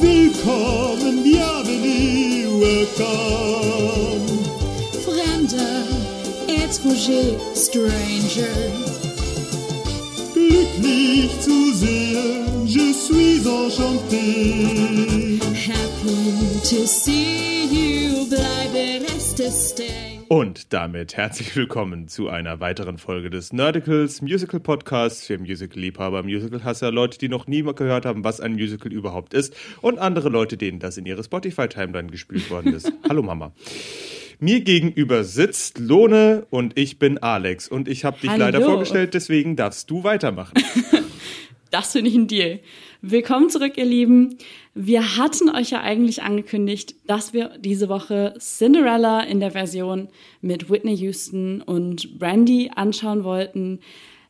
Willkommen, bienvenue, welcome. Fremder, étranger, stranger. Glücklich zu er, sehen, je suis enchanté. Happy to see you, bleibe reste stay. Und damit herzlich willkommen zu einer weiteren Folge des Nerdicals Musical Podcasts für Musical-Liebhaber, Musical-Hasser, Leute, die noch nie mal gehört haben, was ein Musical überhaupt ist und andere Leute, denen das in ihre Spotify-Timeline gespielt worden ist. Hallo Mama. Mir gegenüber sitzt Lone und ich bin Alex und ich habe dich Hallo. leider vorgestellt, deswegen darfst du weitermachen. Das finde ich ein Deal. Willkommen zurück, ihr Lieben. Wir hatten euch ja eigentlich angekündigt, dass wir diese Woche Cinderella in der Version mit Whitney Houston und Brandy anschauen wollten.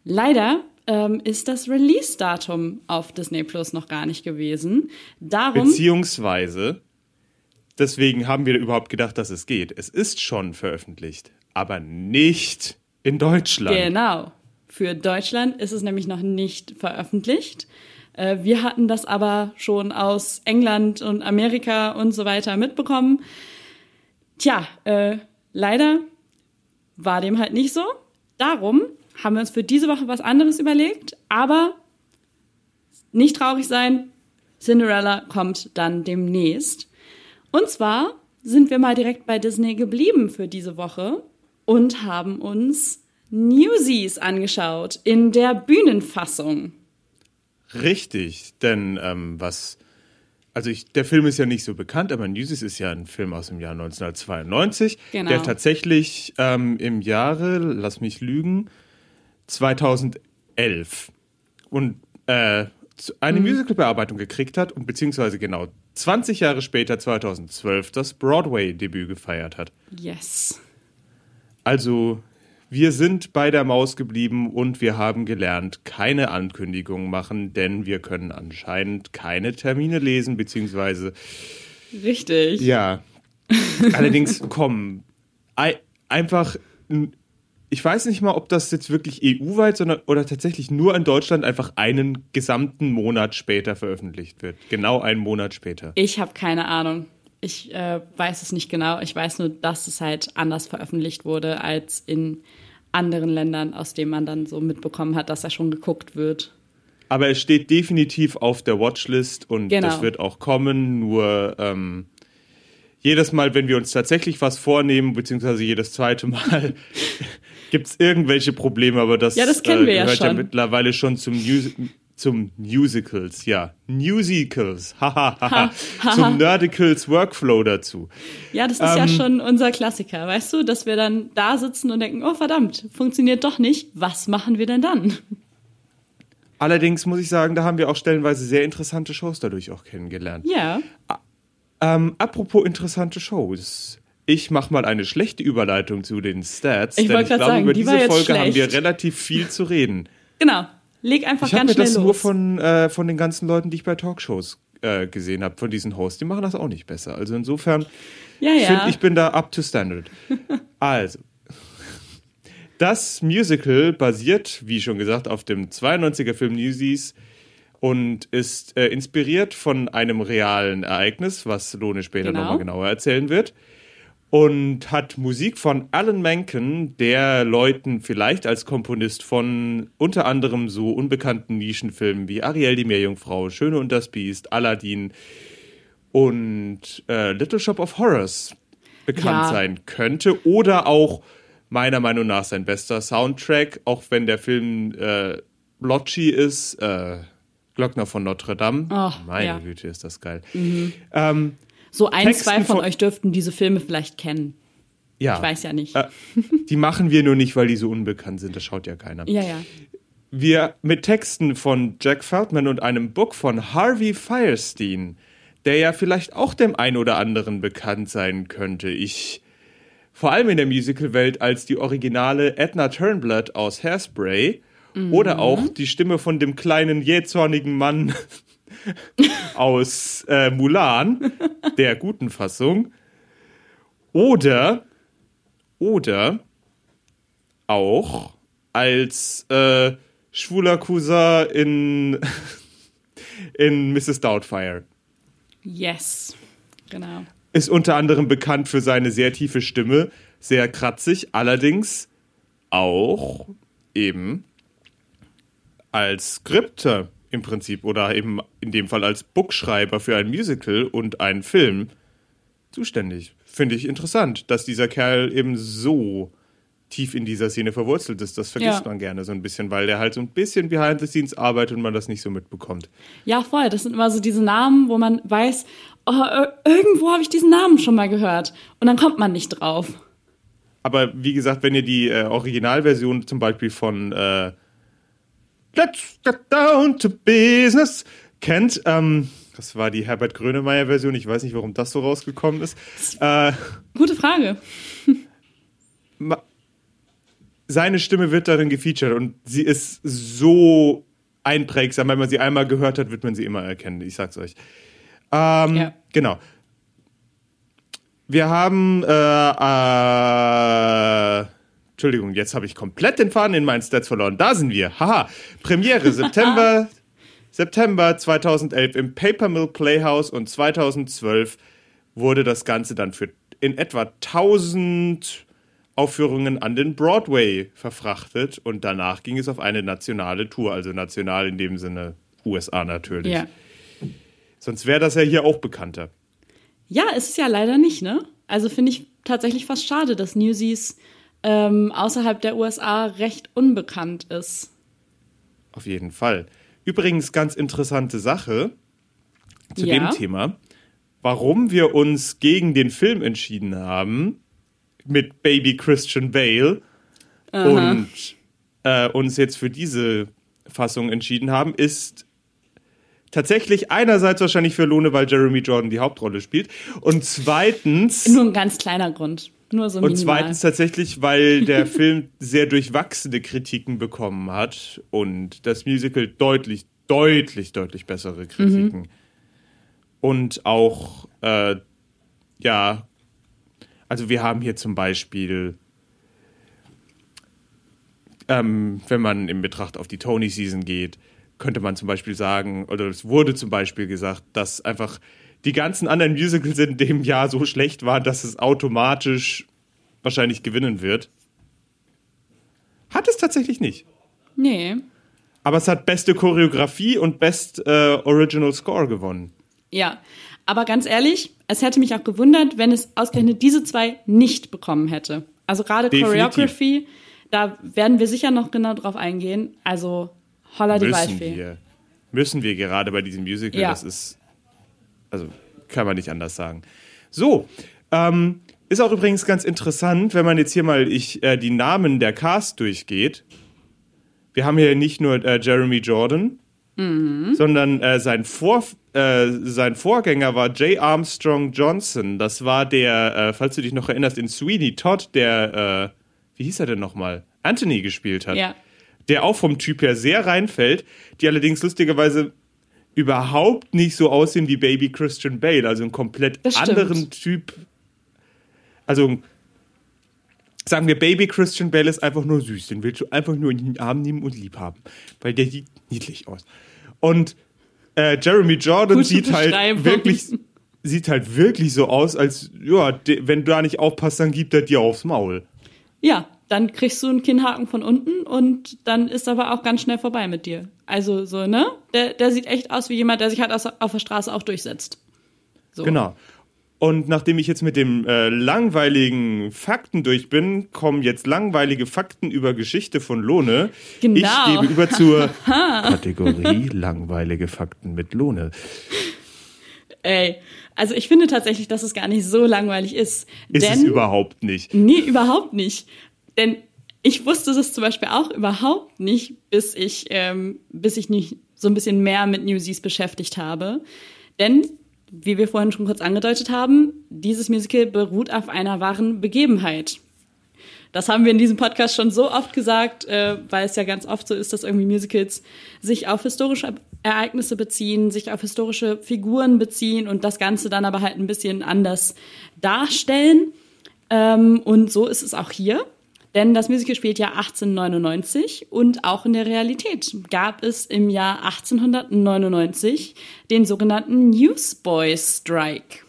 Leider ähm, ist das Release-Datum auf Disney Plus noch gar nicht gewesen. Darum, Beziehungsweise, deswegen haben wir überhaupt gedacht, dass es geht. Es ist schon veröffentlicht, aber nicht in Deutschland. genau, für Deutschland ist es nämlich noch nicht veröffentlicht. Äh, Wir hatten das aber schon aus England und Amerika und so weiter mitbekommen. Tja, äh, leider war dem halt nicht so. Darum haben wir uns für diese Woche was anderes überlegt, aber nicht traurig sein, Cinderella kommt dann demnächst. Und zwar sind wir mal direkt bei Disney geblieben für diese Woche und haben uns Newsies angeschaut in der Bühnenfassung. Richtig, denn ähm, was, also ich, der Film ist ja nicht so bekannt, aber Newsies ist ja ein Film aus dem Jahr 1992, Genau. der tatsächlich ähm, im Jahre, lass mich lügen, 2011 und äh, eine Musicalbearbeitung gekriegt hat und beziehungsweise genau 20 Jahre später, 2012, das Broadway-Debüt gefeiert hat. Yes. Also, wir sind bei der Maus geblieben und wir haben gelernt, keine Ankündigungen machen, denn wir können anscheinend keine Termine lesen, beziehungsweise, Richtig. ja. Allerdings, komm, ei- einfach, ich weiß nicht mal, ob das jetzt wirklich EU-weit, sondern oder tatsächlich nur in Deutschland einfach einen gesamten Monat später veröffentlicht wird. Genau einen Monat später. Ich habe keine Ahnung. Ich äh, weiß es nicht genau. Ich weiß nur, dass es halt anders veröffentlicht wurde als in anderen Ländern, aus denen man dann so mitbekommen hat, dass er schon geguckt wird. Aber es steht definitiv auf der Watchlist und Genau. das wird auch kommen. Nur ähm, jedes Mal, wenn wir uns tatsächlich was vornehmen, beziehungsweise jedes zweite Mal, gibt es irgendwelche Probleme. Aber das, Ja, das ja gehört ja schon. mittlerweile schon zum, Mus zum Musicals, ja. Musicals, hahaha. zum Nerdicals Workflow dazu. Ja, das ist ja Ähm, schon unser Klassiker, weißt du, dass wir dann da sitzen und denken, oh verdammt, funktioniert doch nicht. Was machen wir denn dann? Allerdings muss ich sagen, da haben wir auch stellenweise sehr interessante Shows dadurch auch kennengelernt. Ja, Ähm, apropos interessante Shows. Ich mache mal eine schlechte Überleitung zu den Stats, Ich denn ich glaube, sagen, über die diese Folge haben wir schlecht. relativ viel zu reden. genau. Leg einfach Ich habe ganz mir schnell das los. nur von, äh, von den ganzen Leuten, die ich bei Talkshows äh, gesehen habe, von diesen Hosts. Die machen das auch nicht besser. Also insofern ja, ich ja. finde ich bin da up to standard. also, das Musical basiert, wie schon gesagt, auf dem 92er Film Newsies und ist äh, inspiriert von einem realen Ereignis, was Lone später Genau. nochmal genauer erzählen wird. Und hat Musik von Alan Menken, der Leuten vielleicht als Komponist von unter anderem so unbekannten Nischenfilmen wie Ariel die Meerjungfrau, Schöne und das Biest, Aladdin und äh, Little Shop of Horrors bekannt Ja. sein könnte. Oder auch meiner Meinung nach sein bester Soundtrack, auch wenn der Film äh, blotchy ist. Äh, Glockner von Notre Dame. Oh, Meine ja. Güte, ist das geil. Ähm, so ein, Texten zwei von von- euch dürften diese Filme vielleicht kennen. ja. Ich weiß ja nicht. Äh, die machen wir nur nicht, weil die so unbekannt sind. Das schaut ja keiner. ja, ja. Wir mit Texten von Jack Feldman und einem Book von Harvey Firestein, der ja vielleicht auch dem einen oder anderen bekannt sein könnte. Ich vor allem in der Musicalwelt als die originale Edna Turnblad aus Hairspray oder auch die Stimme von dem kleinen jähzornigen Mann aus äh, Mulan, der guten Fassung. Oder oder auch als äh, schwuler Cousin in, in Mrs. Doubtfire. Yes. Genau. Ist unter anderem bekannt für seine sehr tiefe Stimme, sehr kratzig, allerdings auch eben als Skripter im Prinzip oder eben in dem Fall als Bookschreiber für ein Musical und einen Film zuständig. Finde ich interessant, dass dieser Kerl eben so tief in dieser Szene verwurzelt ist. Das vergisst Ja. man gerne so ein bisschen, weil der halt so ein bisschen behind the scenes arbeitet und man das nicht so mitbekommt. Ja, voll. Das sind immer so diese Namen, wo man weiß, oh, ir- irgendwo habe ich diesen Namen schon mal gehört. Und dann kommt man nicht drauf. Aber wie gesagt, wenn ihr die äh, Originalversion zum Beispiel von äh, Let's Get Down to Business kennt, ähm, das war die Herbert Grönemeyer-Version, ich weiß nicht, warum das so rausgekommen ist. Äh, Gute Frage. seine Stimme wird darin gefeatured und sie ist so einprägsam, wenn man sie einmal gehört hat, wird man sie immer erkennen, ich sag's euch. Ähm, Ja. Genau. Wir haben, äh, äh, Entschuldigung, jetzt habe ich komplett den Faden in meinen Stats verloren. Da sind wir. Haha. Premiere September, September 2011 im Paper Mill Playhouse und 2012 wurde das Ganze dann für in etwa 1000 Aufführungen an den Broadway verfrachtet und danach ging es auf eine nationale Tour, also national in dem Sinne USA natürlich. Ja. Sonst wäre das ja hier auch bekannter. Ja, ist es ja leider nicht, ne? Also finde ich tatsächlich fast schade, dass Newsies ähm, außerhalb der USA recht unbekannt ist. Auf jeden Fall. Übrigens, ganz interessante Sache zu Ja. dem Thema, warum wir uns gegen den Film entschieden haben mit Baby Christian Bale und äh, uns jetzt für diese Fassung entschieden haben, ist tatsächlich einerseits wahrscheinlich für Lone, weil Jeremy Jordan die Hauptrolle spielt und zweitens Nur ein ganz kleiner Grund. Nur so und minimal. zweitens tatsächlich, weil der Film sehr durchwachsene Kritiken bekommen hat und das Musical deutlich, deutlich, deutlich bessere Kritiken. Und auch, äh, ja, also wir haben hier zum Beispiel, ähm, wenn man in Betracht auf die Tony-Season geht, könnte man zum Beispiel sagen, oder es wurde zum Beispiel gesagt, dass einfach die ganzen anderen Musicals in dem Jahr so schlecht waren, dass es automatisch wahrscheinlich gewinnen wird. Hat es tatsächlich nicht. nee. Aber es hat beste Choreografie und best äh, Original Score gewonnen. Ja, aber ganz ehrlich, es hätte mich auch gewundert, wenn es ausgerechnet diese zwei nicht bekommen hätte. Also gerade. Choreography, da werden wir sicher noch genau drauf eingehen. Also Holla die Müssen Waldfee. wir. Müssen wir gerade bei diesem Musical. Ja. Das ist, also kann man nicht anders sagen. So, ähm, ist auch übrigens ganz interessant, wenn man jetzt hier mal ich, äh, die Namen der Cast durchgeht. Wir haben hier nicht nur äh, Jeremy Jordan, sondern äh, sein, Vor, äh, sein Vorgänger war J. Armstrong Johnson. Das war der, äh, falls du dich noch erinnerst, in Sweeney Todd, der, äh, wie hieß er denn nochmal? Anthony gespielt hat Ja. der auch vom Typ her sehr reinfällt, die allerdings lustigerweise überhaupt nicht so aussehen wie Baby Christian Bale, also ein komplett anderen Typ. Also sagen wir, Baby Christian Bale ist einfach nur süß, den willst du einfach nur in den Arm nehmen und lieb haben, weil der sieht niedlich aus. Und äh, Jeremy Jordan Gute sieht halt wirklich sieht halt wirklich so aus, als ja, de, wenn du da nicht aufpasst, dann gibt er dir aufs Maul. Ja, dann kriegst du einen Kinnhaken von unten und dann ist aber auch ganz schnell vorbei mit dir. Also so, ne? Der, der sieht echt aus wie jemand, der sich halt aus, auf der Straße auch durchsetzt. So. Genau. Und nachdem ich jetzt mit dem äh, langweiligen Fakten durch bin, kommen jetzt langweilige Fakten über Geschichte von Lohne. Genau. Ich gebe über zur Kategorie langweilige Fakten mit Lohne. Ey, also ich finde tatsächlich, dass es gar nicht so langweilig ist. Ist denn es überhaupt nicht. Nee, überhaupt nicht. Denn ich wusste das zum Beispiel auch überhaupt nicht, bis ich, ähm, bis ich mich so ein bisschen mehr mit Newsies beschäftigt habe. Denn, wie wir vorhin schon kurz angedeutet haben, dieses Musical beruht auf einer wahren Begebenheit. Das haben wir in diesem Podcast schon so oft gesagt, äh, weil es ja ganz oft so ist, dass irgendwie Musicals sich auf historische Ereignisse beziehen, sich auf historische Figuren beziehen und das Ganze dann aber halt ein bisschen anders darstellen. Ähm, und so ist es auch hier. Denn das Musical spielt ja 1899 und auch in der Realität gab es im Jahr 1899 den sogenannten Newsboy Strike.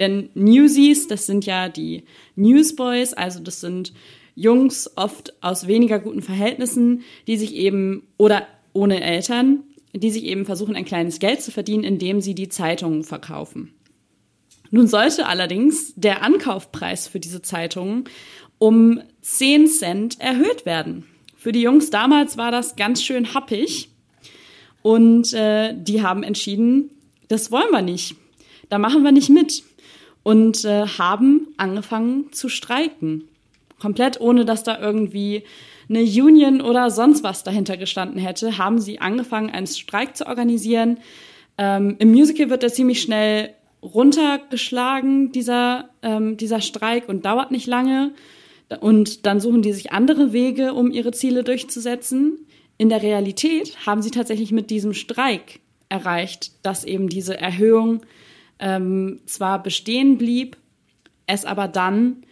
Denn Newsies, das sind ja die Newsboys, also das sind Jungs oft aus weniger guten Verhältnissen, die sich eben oder ohne Eltern, die sich eben versuchen, ein kleines Geld zu verdienen, indem sie die Zeitungen verkaufen. Nun sollte allerdings der Ankaufpreis für diese Zeitungen um 10 Cent erhöht werden. Für die Jungs damals war das ganz schön happig und äh, die haben entschieden, das wollen wir nicht. Da machen wir nicht mit und äh, haben angefangen zu streiken. Komplett ohne, dass da irgendwie eine Union oder sonst was dahinter gestanden hätte, haben sie angefangen, einen Streik zu organisieren. Ähm, Im Musical wird er ziemlich schnell runtergeschlagen, dieser, ähm, dieser Streik, und dauert nicht lange. Und dann suchen die sich andere Wege, um ihre Ziele durchzusetzen. In der Realität haben sie tatsächlich mit diesem Streik erreicht, dass eben diese Erhöhung ähm, zwar bestehen blieb, es aber dann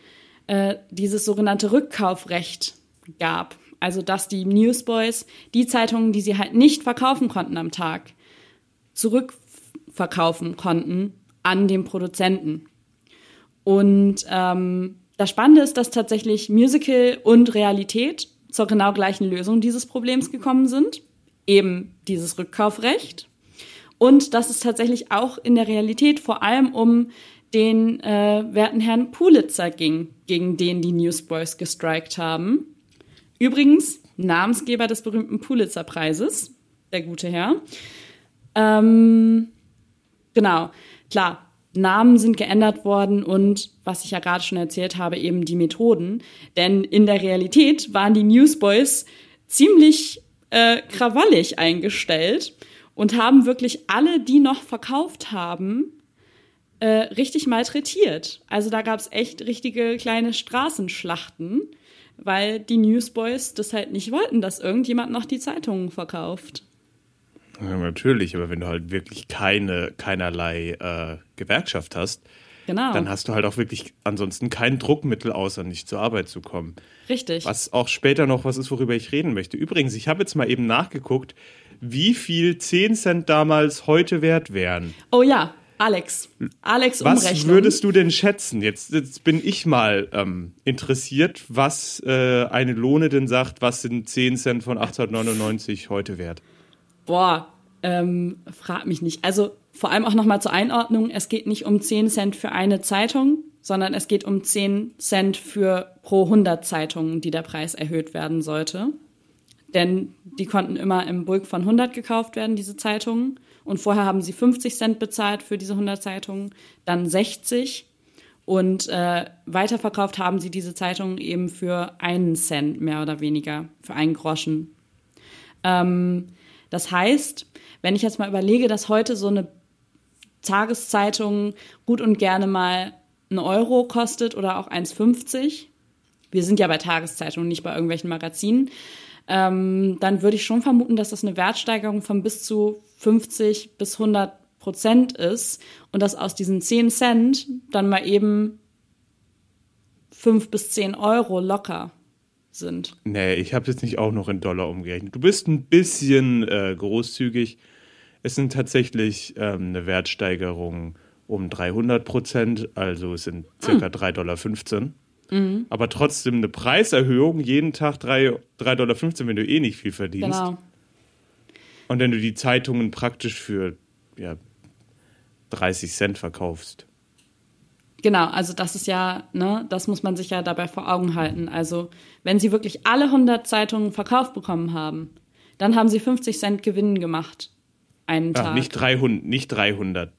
äh, dieses sogenannte Rückkaufrecht gab. Also dass die Newsboys die Zeitungen, die sie halt nicht verkaufen konnten am Tag, zurückverkaufen konnten an den Produzenten. Und ähm, das Spannende ist, dass tatsächlich Musical und Realität zur genau gleichen Lösung dieses Problems gekommen sind. Eben dieses Rückkaufrecht. Und dass es tatsächlich auch in der Realität vor allem um den äh, werten Herrn Pulitzer ging, gegen den die Newsboys gestrikt haben. Übrigens Namensgeber des berühmten Pulitzer-Preises, der gute Herr. Ähm, genau, klar, Namen sind geändert worden und, was ich ja gerade schon erzählt habe, eben die Methoden. Denn in der Realität waren die Newsboys ziemlich äh, krawallig eingestellt und haben wirklich alle, die noch verkauft haben, äh, richtig malträtiert. Also da gab es echt richtige kleine Straßenschlachten, weil die Newsboys das halt nicht wollten, dass irgendjemand noch die Zeitungen verkauft. Ja, natürlich, aber wenn du halt wirklich keine, keinerlei äh, Gewerkschaft hast, Genau. dann hast du halt auch wirklich ansonsten kein Druckmittel, außer nicht zur Arbeit zu kommen. Richtig. Was auch später noch was ist, worüber ich reden möchte. Übrigens, ich habe jetzt mal eben nachgeguckt, wie viel 10 Cent damals heute wert wären. Oh ja, Alex. Alex Was Umrechnung. würdest du denn schätzen? Jetzt, jetzt bin ich mal ähm, interessiert, was äh, eine Lohne denn sagt, was sind 10 Cent von 1899 heute wert? Boah, ähm, frag mich nicht. Also vor allem auch nochmal zur Einordnung, es geht nicht um 10 Cent für eine Zeitung, sondern es geht um 10 Cent für pro 100 Zeitungen, die der Preis erhöht werden sollte. Denn die konnten immer im Bulk von 100 gekauft werden, diese Zeitungen. Und vorher haben sie 50 Cent bezahlt für diese 100 Zeitungen, dann 60. Und äh, weiterverkauft haben sie diese Zeitungen eben für einen Cent mehr oder weniger, für einen Groschen. Ähm, das heißt, wenn ich jetzt mal überlege, dass heute so eine Tageszeitung gut und gerne mal einen Euro kostet oder auch 1,50, wir sind ja bei Tageszeitungen, nicht bei irgendwelchen Magazinen, ähm, dann würde ich schon vermuten, dass das eine Wertsteigerung von bis zu 50 bis 100 Prozent ist und dass aus diesen 10 Cent dann mal eben 5 bis 10 Euro locker sind. Nee, ich habe jetzt nicht auch noch in Dollar umgerechnet. Du bist ein bisschen äh, großzügig. Es sind tatsächlich ähm, eine Wertsteigerung um 300 Prozent, also es sind circa 3,15 Dollar. Aber trotzdem eine Preiserhöhung, jeden Tag 3,15 Dollar, wenn du eh nicht viel verdienst. Genau. Und wenn du die Zeitungen praktisch für ja, 30 Cent verkaufst. Genau, also das ist ja, ne, das muss man sich ja dabei vor Augen halten. Also, wenn sie wirklich alle 100 Zeitungen verkauft bekommen haben, dann haben sie 50 Cent Gewinn gemacht. Einen Ach, Tag. nicht 300, nicht 300,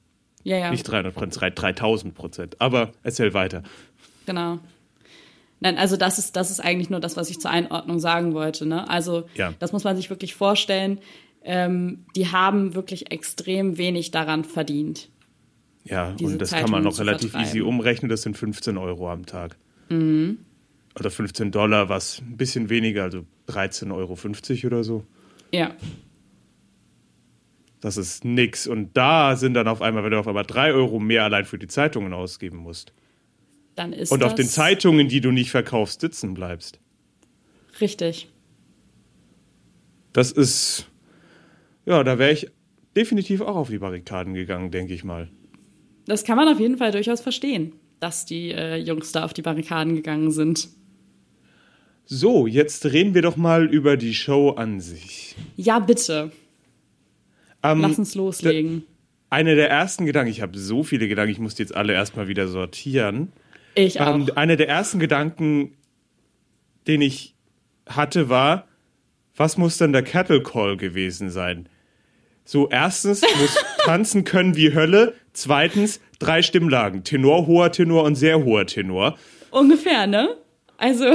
ja, ja, nicht 300 Prozent, 3000 Prozent. Aber erzähl weiter. genau. Nein, also das ist, das ist eigentlich nur das, was ich zur Einordnung sagen wollte. Ne? Also Ja. das muss man sich wirklich vorstellen. Ähm, die haben wirklich extrem wenig daran verdient. Ja, und das kann Zeitungen man noch relativ easy umrechnen. Das sind 15 Euro am Tag. Mhm. Oder 15 Dollar, was ein bisschen weniger, also 13,50 Euro oder so. Ja, Das ist nix. Und da sind dann auf einmal, wenn du auf einmal 3 Euro mehr allein für die Zeitungen ausgeben musst. dann ist Und auf den Zeitungen, die du nicht verkaufst, sitzen bleibst. Richtig. Das ist, ja, da wäre ich definitiv auch auf die Barrikaden gegangen, denke ich mal. Das kann man auf jeden Fall durchaus verstehen, dass die äh, Jungs da auf die Barrikaden gegangen sind. So, jetzt reden wir doch mal über die Show an sich. Ja, bitte. Ähm, Lass uns loslegen. Einer der ersten Gedanken, ich habe so viele Gedanken, ich muss die jetzt alle erstmal wieder sortieren. Ich auch. Ähm, einer der ersten Gedanken, den ich hatte, war, was muss denn der Cattle Call gewesen sein? So, erstens muss tanzen können wie Hölle. Zweitens, drei Stimmlagen. Tenor, hoher Tenor und sehr hoher Tenor. Ungefähr, ne? Also,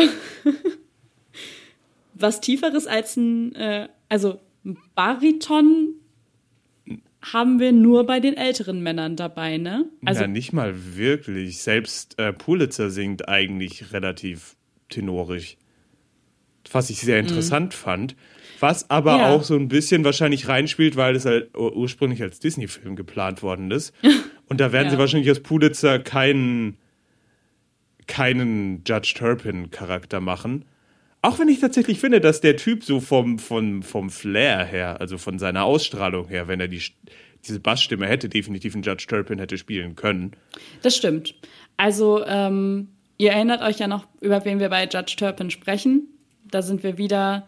was Tieferes als ein, äh, also ein Bariton haben wir nur bei den älteren Männern dabei, ne? Also, ja, nicht mal wirklich. Selbst äh, Pulitzer singt eigentlich relativ tenorisch. Was ich sehr interessant fand. Was aber Mhm. Ja. auch so ein bisschen wahrscheinlich reinspielt, weil es halt ur- ursprünglich als Disney-Film geplant worden ist. Und da werden sie Ja. wahrscheinlich aus Pulitzer keinen, keinen Judge Turpin-Charakter machen. Auch wenn ich tatsächlich finde, dass der Typ so vom, vom, vom Flair her, also von seiner Ausstrahlung her, wenn er die, diese Bassstimme hätte, definitiv einen Judge Turpin hätte spielen können. das stimmt. Also, ähm, ihr erinnert euch ja noch, über wen wir bei Judge Turpin sprechen. Da sind wir wieder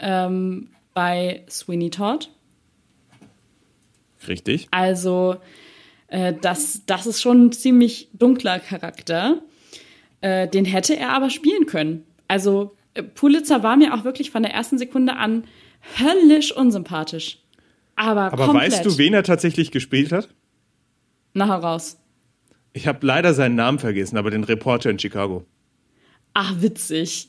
ähm, bei Sweeney Todd. Richtig. Also, äh, das, das ist schon ein ziemlich dunkler Charakter. Äh, den hätte er aber spielen können. Also, Pulitzer war mir auch wirklich von der ersten Sekunde an höllisch unsympathisch. Aber, Aber komplett. weißt du, wen er tatsächlich gespielt hat? Na heraus. Ich habe leider seinen Namen vergessen, aber den Reporter in Chicago. Ach, witzig.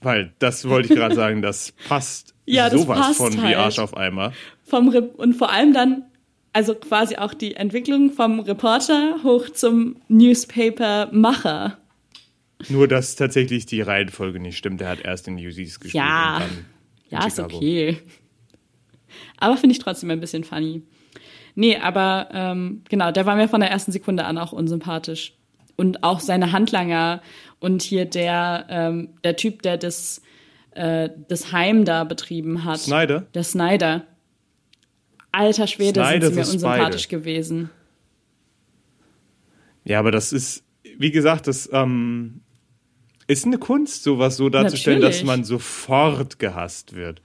Weil das wollte ich gerade sagen, das passt Ja, das sowas passt von wie halt. Arsch auf Eimer. Vom Re und vor allem dann, also quasi auch die Entwicklung vom Reporter hoch zum Newspaper-Macher. Nur, dass tatsächlich die Reihenfolge nicht stimmt. Er hat erst in UCs gespielt Ja. Ja, ist okay. Aber finde ich trotzdem ein bisschen funny. Nee, aber ähm, genau, der war mir von der ersten Sekunde an auch unsympathisch. Und auch seine Handlanger und hier der, ähm, der Typ, der das, äh, das Heim da betrieben hat. Snyder? Der Snyder. Alter Schwede Snyder sind sie mir unsympathisch Spider. gewesen. Ja, aber das ist, wie gesagt, das ähm, ist eine Kunst, sowas so darzustellen, dass Natürlich. man sofort gehasst wird.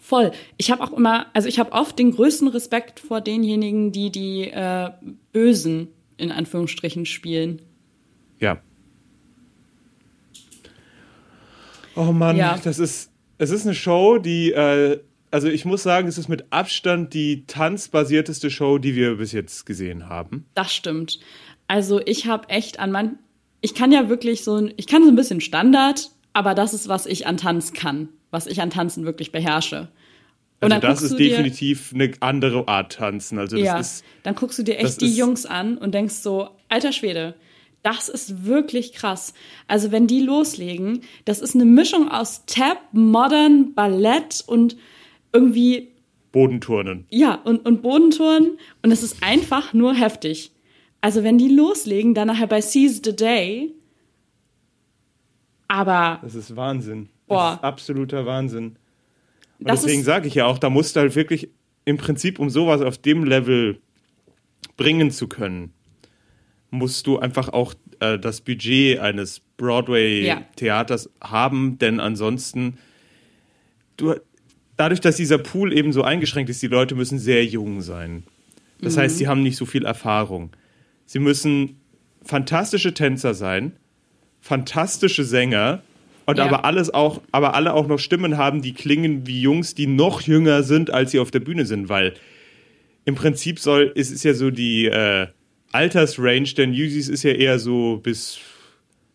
Voll. Ich habe auch immer, also ich habe oft den größten Respekt vor denjenigen, die die äh, Bösen in Anführungsstrichen spielen. Ja. Oh Mann, Ja. das ist, es ist eine Show, die, äh, also ich muss sagen, es ist mit Abstand die tanzbasierteste Show, die wir bis jetzt gesehen haben. Das stimmt. Also ich habe echt an man, ich kann ja wirklich so, ein- ich kann so ein bisschen Standard, aber das ist was ich an Tanz kann, was ich an Tanzen wirklich beherrsche. Und Also das ist du dir- definitiv eine andere Art tanzen. Also das ja, ist, dann guckst du dir echt die Jungs an und denkst so, alter Schwede, das ist wirklich krass. Also wenn die loslegen, das ist eine Mischung aus Tap, Modern, Ballett und irgendwie Bodenturnen. Ja, und, und Bodentouren. Und es ist einfach nur heftig. Also, wenn die loslegen, dann nachher bei Seize the Day. Aber Das ist Wahnsinn. Boah. Das ist absoluter Wahnsinn. Und Das deswegen sage ich ja auch, da musst du halt wirklich im Prinzip, um sowas auf dem Level bringen zu können, musst du einfach auch äh, das Budget eines Broadway-Theaters haben, denn ansonsten, du, dadurch, dass dieser Pool eben so eingeschränkt ist, die Leute müssen sehr jung sein. Das Mhm. heißt, sie haben nicht so viel Erfahrung. Sie müssen fantastische Tänzer sein, fantastische Sänger und Ja. aber alles auch, aber alle auch noch Stimmen haben, die klingen wie Jungs, die noch jünger sind, als sie auf der Bühne sind, weil im Prinzip soll, es ist ja so die äh, Altersrange, denn Yusis ist ja eher so bis,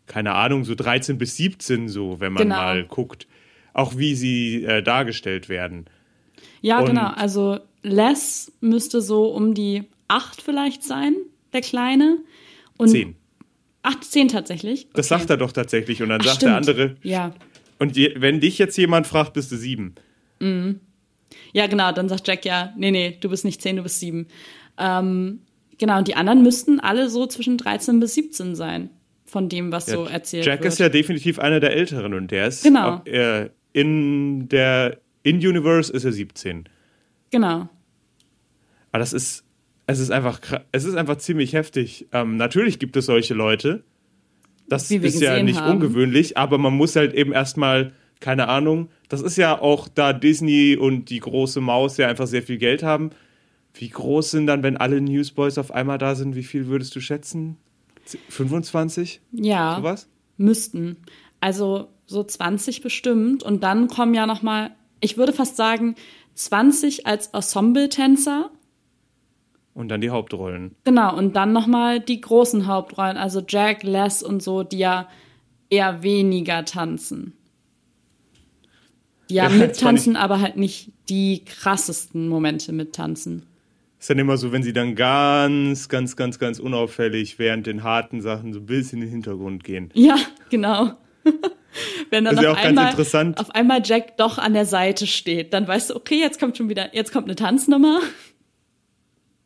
keine Ahnung, so 13 bis 17 so, wenn man Genau. mal guckt. Auch wie sie äh, dargestellt werden. ja, Und- genau. Also, Les müsste so um die acht vielleicht sein, der Kleine. Und Zehn. Acht, zehn tatsächlich. Das Okay. sagt er doch tatsächlich. Und dann Ach, sagt stimmt. der andere, Ja. und je, wenn dich jetzt jemand fragt, bist du sieben. Ja, genau, dann sagt Jack ja, nee, nee, du bist nicht zehn, du bist sieben. Ähm, Genau, und die anderen müssten alle so zwischen 13 bis 17 sein, von dem, was so erzählt Jack wird. ist ja definitiv einer der Älteren und der ist Genau. ab- äh, in der In-Universe ist er 17. genau. Aber das ist, es ist einfach, es ist einfach ziemlich heftig. Ähm, natürlich gibt es solche Leute. Das ist ja nicht haben. ungewöhnlich, aber man muss halt eben erstmal, keine Ahnung, das ist ja auch, da Disney und die große Maus ja einfach sehr viel Geld haben. Wie groß sind dann, wenn alle Newsboys auf einmal da sind, wie viel würdest du schätzen? 25? Ja. Sowas? Müssten. Also so 20 bestimmt. Und dann kommen ja noch mal, ich würde fast sagen, 20 als Ensemble-Tänzer. Und dann die Hauptrollen. Genau, und dann noch mal die großen Hauptrollen, also Jack, Les und so, die ja eher weniger tanzen. Die ja, Ja, mittanzen, aber halt nicht die krassesten Momente mittanzen. Ist dann immer so, wenn sie dann ganz, ganz, ganz, ganz unauffällig während den harten Sachen so ein bisschen in den Hintergrund gehen. Ja, genau. Wenn dann Das ist ja auch ganz einmal, interessant. auf einmal Jack doch an der Seite steht, dann weißt du, okay, jetzt kommt schon wieder, jetzt kommt eine Tanznummer.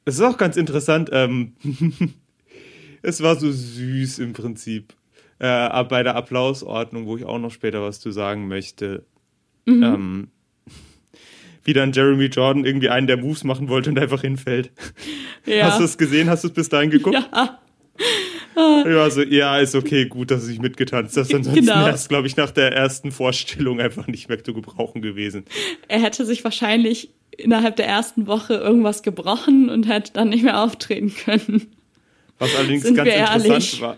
Es ist auch ganz interessant. Ähm, es war so süß im Prinzip. Äh, bei der Applausordnung, wo ich auch noch später was zu sagen möchte. Ähm, wie dann Jeremy Jordan irgendwie einen der Moves machen wollte und einfach hinfällt. Ja. Hast du es gesehen? Hast du es bis dahin geguckt? Ja. Ja, so, ja, ist okay, gut, dass nicht mitgetanzt hast. Ansonsten Genau. wäre es, glaube ich, nach der ersten Vorstellung einfach nicht mehr zu gebrauchen gewesen. Er hätte sich wahrscheinlich innerhalb der ersten Woche irgendwas gebrochen und hätte dann nicht mehr auftreten können. Was allerdings Sind ganz interessant ehrlich? war,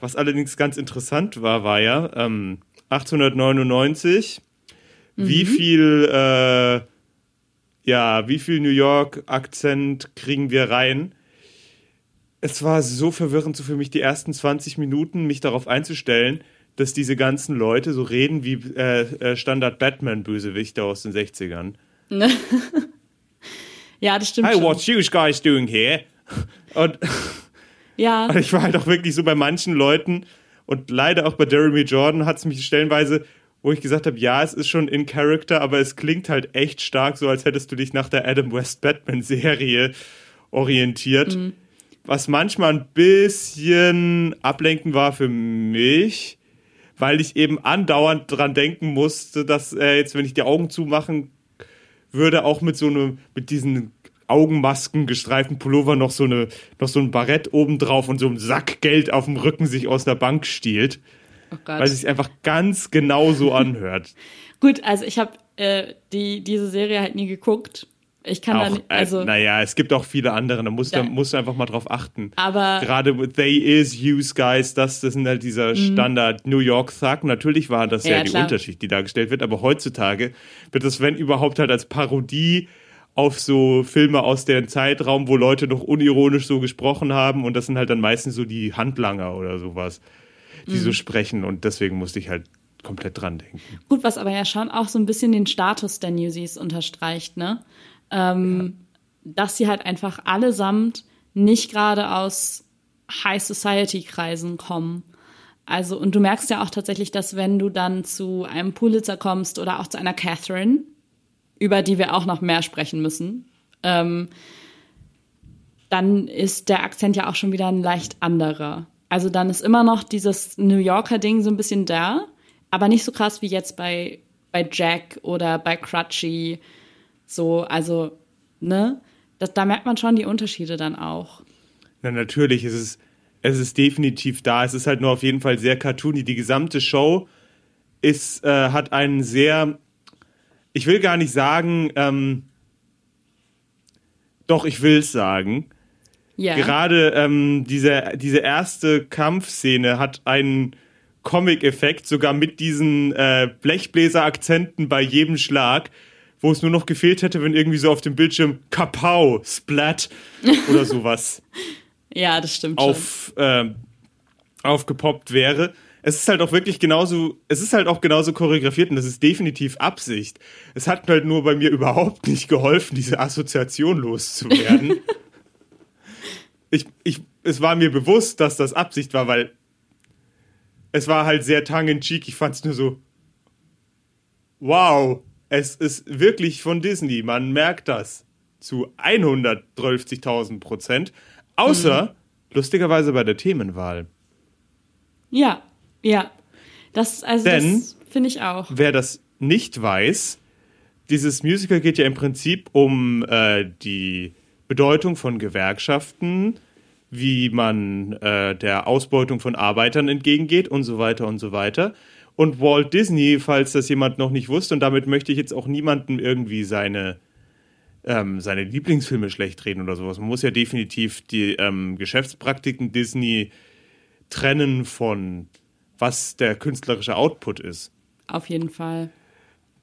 was allerdings ganz interessant war, war ja ähm, 1899. Mhm. Wie viel, äh, ja, wie viel New York Akzent kriegen wir rein? Es war so verwirrend so für mich die ersten 20 Minuten, mich darauf einzustellen, dass diese ganzen Leute so reden wie äh, äh, Standard Batman Bösewichte aus den 60ern. Ja, das stimmt Hey, schon. what you guys doing here? Und Ja, Und ich war halt auch wirklich so bei manchen Leuten und leider auch bei Jeremy Jordan hat es mich stellenweise, wo ich gesagt habe, ja, es ist schon in Character, aber es klingt halt echt stark so, als hättest du dich nach der Adam West Batman Serie orientiert. Was manchmal ein bisschen ablenken war für mich, weil ich eben andauernd dran denken musste, dass äh, jetzt, wenn ich die Augen zumachen würde, auch mit so einem, mit diesen Augenmasken gestreiften Pullover noch so eine, noch so ein Barett obendrauf und so ein Sack Geld auf dem Rücken sich aus der Bank stiehlt, oh Gott. weil es sich einfach ganz genau so anhört. Gut, also ich habe äh, die, diese Serie halt nie geguckt. Ich kann da auch, nicht, also, äh, naja, es gibt auch viele andere, da musst, Ja. du, musst du einfach mal drauf achten. aber Gerade with They Is Use Guys, das, das sind halt dieser Standard New York Thug. Natürlich war das ja, Mhm. Ja, die klar. Unterschicht, die dargestellt wird, aber heutzutage wird das, wenn überhaupt, halt als Parodie auf so Filme aus dem Zeitraum, wo Leute noch unironisch so gesprochen haben und das sind halt dann meistens so die Handlanger oder sowas, die Mhm. so sprechen und deswegen musste ich halt komplett dran denken. gut, was aber ja schon auch so ein bisschen den Status der Newsies unterstreicht, ne? Ähm, Dass sie halt einfach allesamt nicht gerade aus High Society Kreisen kommen. Also, und du merkst ja auch tatsächlich, dass wenn du dann zu einem Pulitzer kommst oder auch zu einer Catherine, über die wir auch noch mehr sprechen müssen, ähm, dann ist der Akzent ja auch schon wieder ein leicht anderer. Also dann ist immer noch dieses New Yorker Ding so ein bisschen da, aber nicht so krass wie jetzt bei, bei Jack oder bei Crutchy. So, also, ne? Das, da merkt man schon die Unterschiede dann auch. Na, natürlich, es ist, es ist definitiv da. Es ist halt nur auf jeden Fall sehr cartoony. Die gesamte Show ist, äh, hat einen sehr, ich will gar nicht sagen, ähm, doch, ich will es sagen. Ja. Gerade ähm, diese, diese erste Kampfszene hat einen Comic-Effekt, sogar mit diesen äh, Blechbläser-Akzenten bei jedem Schlag, wo es nur noch gefehlt hätte, wenn irgendwie so auf dem Bildschirm Kapau, Splat oder sowas ja, das stimmt auf, ähm, aufgepoppt wäre. Es ist halt auch wirklich genauso, es ist halt auch genauso choreografiert und das ist definitiv Absicht. Es hat halt nur bei mir überhaupt nicht geholfen, diese Assoziation loszuwerden. ich, ich, es war mir bewusst, dass das Absicht war, weil es war halt sehr tongue in cheek. Ich fand es nur so, wow, es ist wirklich von Disney. Man merkt das zu 130.000 Prozent. Außer, lustigerweise, bei der Themenwahl. Ja, ja. Das, also Denn- das finde ich auch. Wer das nicht weiß, dieses Musical geht ja im Prinzip um äh, die Bedeutung von Gewerkschaften, wie man äh, der Ausbeutung von Arbeitern entgegengeht und so weiter und so weiter. Und Walt Disney, falls das jemand noch nicht wusste, und damit möchte ich jetzt auch niemandem irgendwie seine, ähm, seine Lieblingsfilme schlecht reden oder sowas. Man muss ja definitiv die ähm, Geschäftspraktiken Disney trennen von was der künstlerische Output ist. Auf jeden Fall.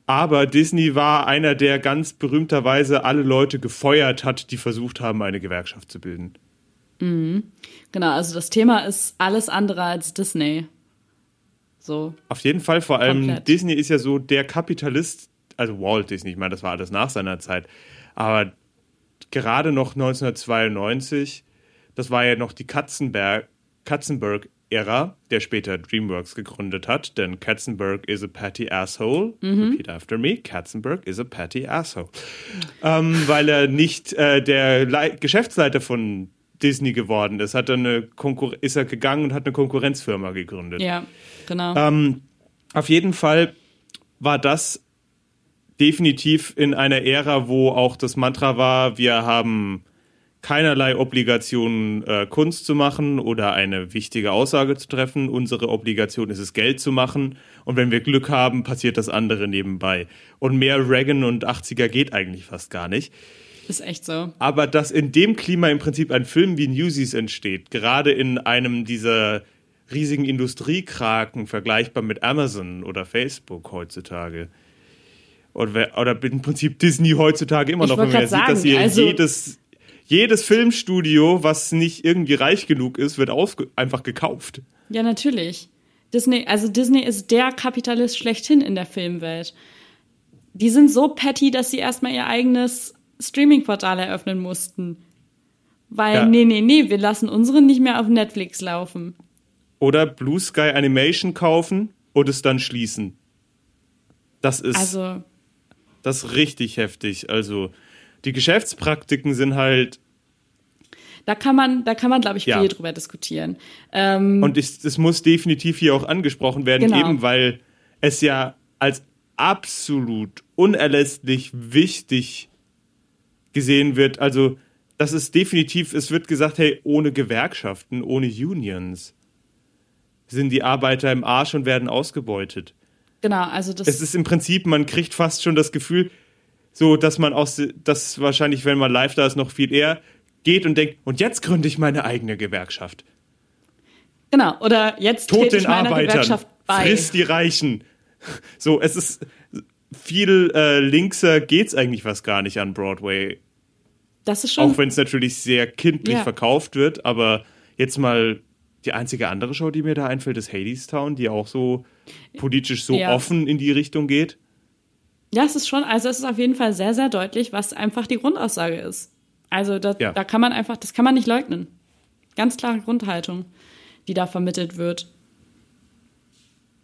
Aber Disney war einer, der ganz berühmterweise alle Leute gefeuert hat, die versucht haben, eine Gewerkschaft zu bilden. Genau, also das Thema ist alles andere als Disney. So. Auf jeden Fall, vor allem Komplett. Disney ist ja so der Kapitalist, also Walt Disney, ich meine, das war alles nach seiner Zeit, aber gerade noch 1992, das war ja noch die Katzenberg, Katzenberg-Ära, der später DreamWorks gegründet hat, denn Katzenberg is a petty asshole. Repeat after me, Katzenberg is a petty asshole. Ähm, weil er nicht äh, der Lei Geschäftsleiter von Disney geworden ist, hat er eine Konkur ist er gegangen und hat eine Konkurrenzfirma gegründet. Ja, genau. Ähm, auf jeden Fall war das definitiv in einer Ära, wo auch das Mantra war, wir haben keinerlei Obligationen, äh, Kunst zu machen oder eine wichtige Aussage zu treffen. Unsere Obligation ist es, Geld zu machen. Und wenn wir Glück haben, passiert das andere nebenbei. Und mehr Reagan und 80er geht eigentlich fast gar nicht. ist echt so. Aber dass in dem Klima im Prinzip ein Film wie Newsies entsteht, gerade in einem dieser riesigen Industriekraken, vergleichbar mit Amazon oder Facebook heutzutage. Oder, oder im Prinzip Disney heutzutage immer noch, wenn man sieht, dass hier also- jedes, jedes Filmstudio, was nicht irgendwie reich genug ist, wird einfach gekauft. Ja, natürlich. Disney, also Disney ist der Kapitalist schlechthin in der Filmwelt. Die sind so petty, dass sie erstmal ihr eigenes Streaming-Portal eröffnen mussten. Weil, Ja. nee, nee, nee, wir lassen unseren nicht mehr auf Netflix laufen. Oder Blue Sky Animation kaufen und es dann schließen. Das ist Also, Das ist richtig heftig. Also, die Geschäftspraktiken sind halt, da kann man, da kann man, glaube ich, Ja. viel drüber diskutieren. Ähm, und es, es muss definitiv hier auch angesprochen werden, Genau. eben weil es ja als absolut unerlässlich wichtig gesehen wird. Also, das ist definitiv, es wird gesagt, hey, ohne Gewerkschaften, ohne Unions sind die Arbeiter im Arsch und werden ausgebeutet. genau, also das. es ist im Prinzip, man kriegt fast schon das Gefühl, so dass man aus, das wahrscheinlich, wenn man live da ist, noch viel eher geht und denkt, und jetzt gründe ich meine eigene Gewerkschaft. genau, oder jetzt Tod den Arbeitern, friss die Reichen. So, es ist viel äh, linkser geht's eigentlich was gar nicht an Broadway, Das ist schon. auch wenn es natürlich sehr kindlich Ja. verkauft wird, aber jetzt mal die einzige andere Show, die mir da einfällt, ist Hadestown, die auch so politisch so Ja. offen in die Richtung geht. Ja, es ist schon, also es ist auf jeden Fall sehr, sehr deutlich, was einfach die Grundaussage ist. Also da, Ja. da kann man einfach, das kann man nicht leugnen. Ganz klare Grundhaltung, die da vermittelt wird.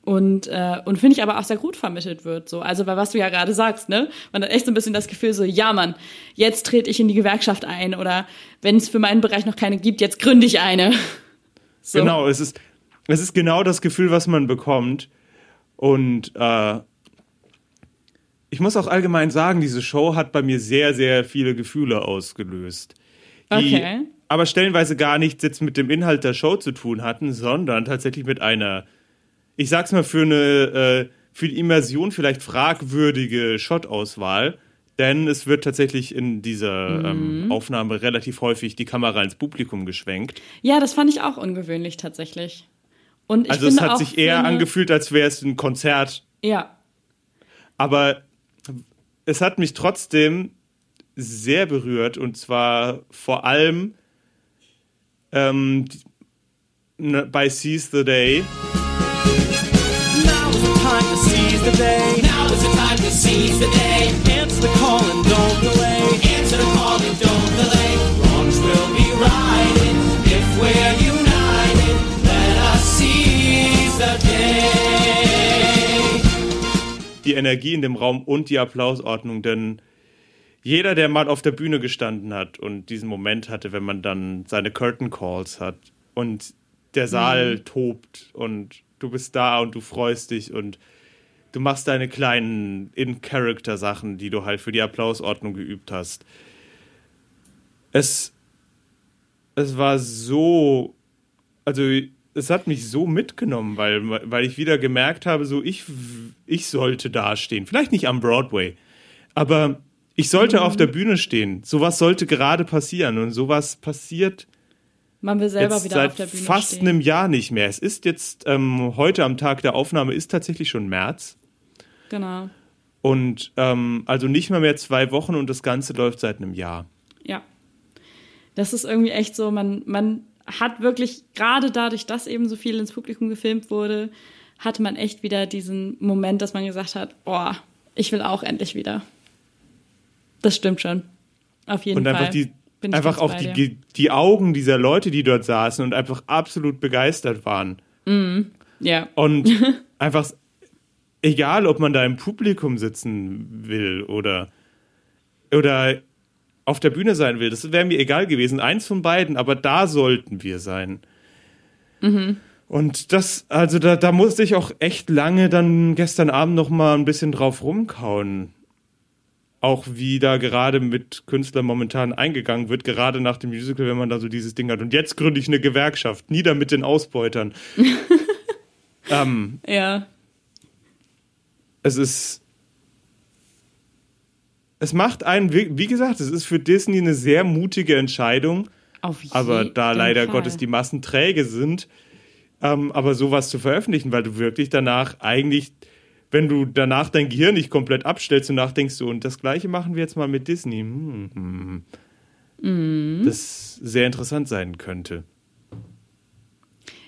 Und, äh, und finde ich aber auch sehr gut vermittelt wird. So. Also, weil was du ja gerade sagst, ne? Man hat echt so ein bisschen das Gefühl, so, ja, Mann, jetzt trete ich in die Gewerkschaft ein oder wenn es für meinen Bereich noch keine gibt, jetzt gründe ich eine. So. Genau, es ist, es ist genau das Gefühl, was man bekommt. Und äh, ich muss auch allgemein sagen, diese Show hat bei mir sehr, sehr viele Gefühle ausgelöst. Die Okay. aber stellenweise gar nichts jetzt mit dem Inhalt der Show zu tun hatten, sondern tatsächlich mit einer, ich sag's mal, für eine, äh, für die Immersion vielleicht fragwürdige Shot-Auswahl. Denn es wird tatsächlich in dieser Mhm. ähm, Aufnahme relativ häufig die Kamera ins Publikum geschwenkt. Ja, das fand ich auch ungewöhnlich tatsächlich. Und ich Also es hat auch sich eher angefühlt, als wäre es ein Konzert. Ja, Aber es hat mich trotzdem sehr berührt und zwar vor allem ähm, ne- bei Seize the Day. Now is the time to seize the day. Now is the time to seize the day. Answer the call and don't delay. Answer the call and don't delay. Wrongs will be righted if we're united. Let us seize the day. die Energie in dem Raum und die Applausordnung, denn jeder, der mal auf der Bühne gestanden hat und diesen Moment hatte, wenn man dann seine Curtain Calls hat und der Saal tobt und du bist da und du freust dich und du machst deine kleinen In-Character-Sachen, die du halt für die Applausordnung geübt hast. Es, es war so, also es hat mich so mitgenommen, weil, weil ich wieder gemerkt habe, so ich, ich sollte dastehen. Vielleicht nicht am Broadway, aber ich sollte auf der Bühne stehen. Sowas sollte gerade passieren und sowas passiert Man will selber jetzt wieder seit auf der Bühne fast stehen. einem Jahr nicht mehr. Es ist jetzt ähm, heute am Tag der Aufnahme ist tatsächlich schon März Genau. und ähm, also nicht mal mehr zwei Wochen und das Ganze läuft seit einem Jahr. Ja. Das ist irgendwie echt so, man, man hat wirklich, gerade dadurch, dass eben so viel ins Publikum gefilmt wurde, hatte man echt wieder diesen Moment, dass man gesagt hat, boah, ich will auch endlich wieder. Das stimmt schon. Auf jeden Und Fall. einfach die Bin einfach bei die, die Augen dieser Leute, die dort saßen und einfach absolut begeistert waren. Ja. Und einfach, egal ob man da im Publikum sitzen will oder, oder auf der Bühne sein will, das wäre mir egal gewesen. Eins von beiden, aber da sollten wir sein. Und das, also da, da musste ich auch echt lange dann gestern Abend noch mal ein bisschen drauf rumkauen. Auch wie da gerade mit Künstlern momentan eingegangen wird, gerade nach dem Musical, wenn man da so dieses Ding hat. Und jetzt gründe ich eine Gewerkschaft, nieder mit den Ausbeutern. ähm, Ja. es ist. Es macht einen, wie gesagt, es ist für Disney eine sehr mutige Entscheidung, Auf aber jeden da leider Fall. Gottes die Massen träge sind, ähm, aber sowas zu veröffentlichen, weil du wirklich danach eigentlich, wenn du danach dein Gehirn nicht komplett abstellst und nachdenkst so, und das gleiche machen wir jetzt mal mit Disney, hm, hm, Mhm. das sehr interessant sein könnte.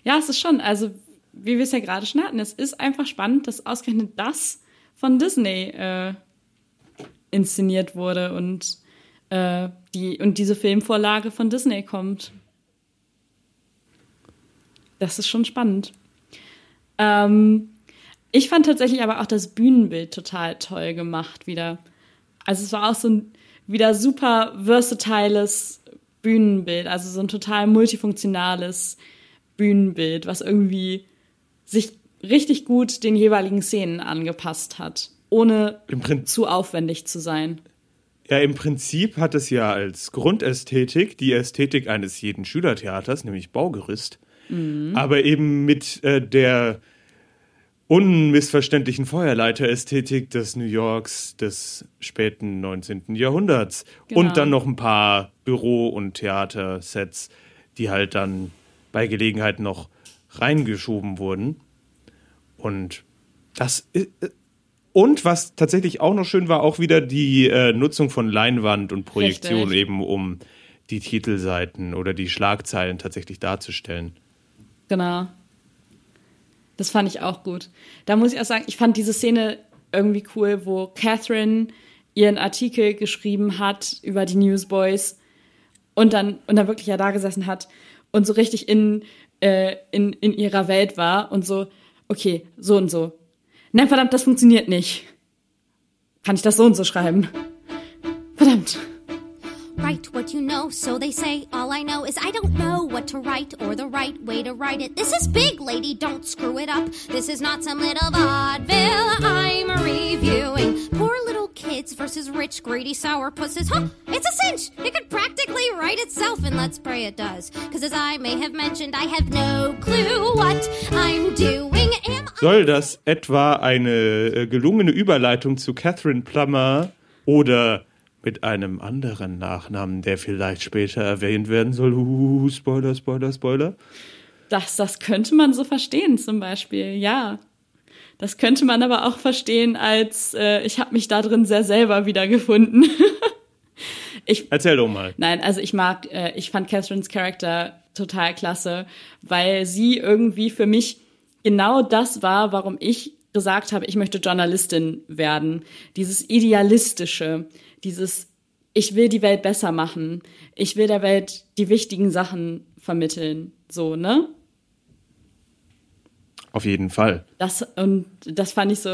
Ja, es ist schon, also wie wir es ja gerade schon hatten, es ist einfach spannend, dass ausgerechnet das von Disney äh, inszeniert wurde und, äh, die, und diese Filmvorlage von Disney kommt. Das ist schon spannend. Ähm, ich fand tatsächlich aber auch das Bühnenbild total toll gemacht wieder. Also es war auch so ein wieder super versatiles Bühnenbild, also so ein total multifunktionales Bühnenbild, was irgendwie sich richtig gut den jeweiligen Szenen angepasst hat, ohne zu aufwendig zu sein. Ja, im Prinzip hat es ja als Grundästhetik die Ästhetik eines jeden Schülertheaters, nämlich Baugerüst, aber eben mit äh, der unmissverständlichen Feuerleiterästhetik des New Yorks des späten 19. Jahrhunderts. Genau. Und dann noch ein paar Büro- und Theatersets, die halt dann bei Gelegenheit noch reingeschoben wurden. Und das i- und was tatsächlich auch noch schön war, auch wieder die äh, Nutzung von Leinwand und Projektion Richtig. eben, um die Titelseiten oder die Schlagzeilen tatsächlich darzustellen. Genau. Das fand ich auch gut. Da muss ich auch sagen, ich fand diese Szene irgendwie cool, wo Catherine ihren Artikel geschrieben hat über die Newsboys und dann, und dann wirklich ja da gesessen hat und so richtig in, äh, in, in ihrer Welt war und so, okay, so und so. Nein, verdammt, das funktioniert nicht. Kann ich das so und so schreiben? Write what you know, so they say. All I know is I don't know what to write or the right way to write it. This is big, lady, don't screw it up. This is not some little vaudeville I'm reviewing. Poor little kids versus rich, greedy sourpusses. Huh? It's a cinch! It could practically write itself, and let's pray it does. Cause as I may have mentioned, I have no clue what I'm doing. Am I Soll das etwa eine äh, gelungene Überleitung zu Catherine Plummer oder mit einem anderen Nachnamen, der vielleicht später erwähnt werden soll? Uh, Spoiler, Spoiler, Spoiler. Das, das könnte man so verstehen, zum Beispiel, ja. Das könnte man aber auch verstehen als, äh, ich habe mich da drin sehr selber wiedergefunden. ich, Erzähl doch mal. nein, also ich mag, äh, ich fand Catherines Charakter total klasse, weil sie irgendwie für mich genau das war, warum ich gesagt habe, ich möchte Journalistin werden. Dieses Idealistische, dieses, ich will die Welt besser machen, ich will der Welt die wichtigen Sachen vermitteln, so, ne? Auf jeden Fall. Das, und das fand ich so,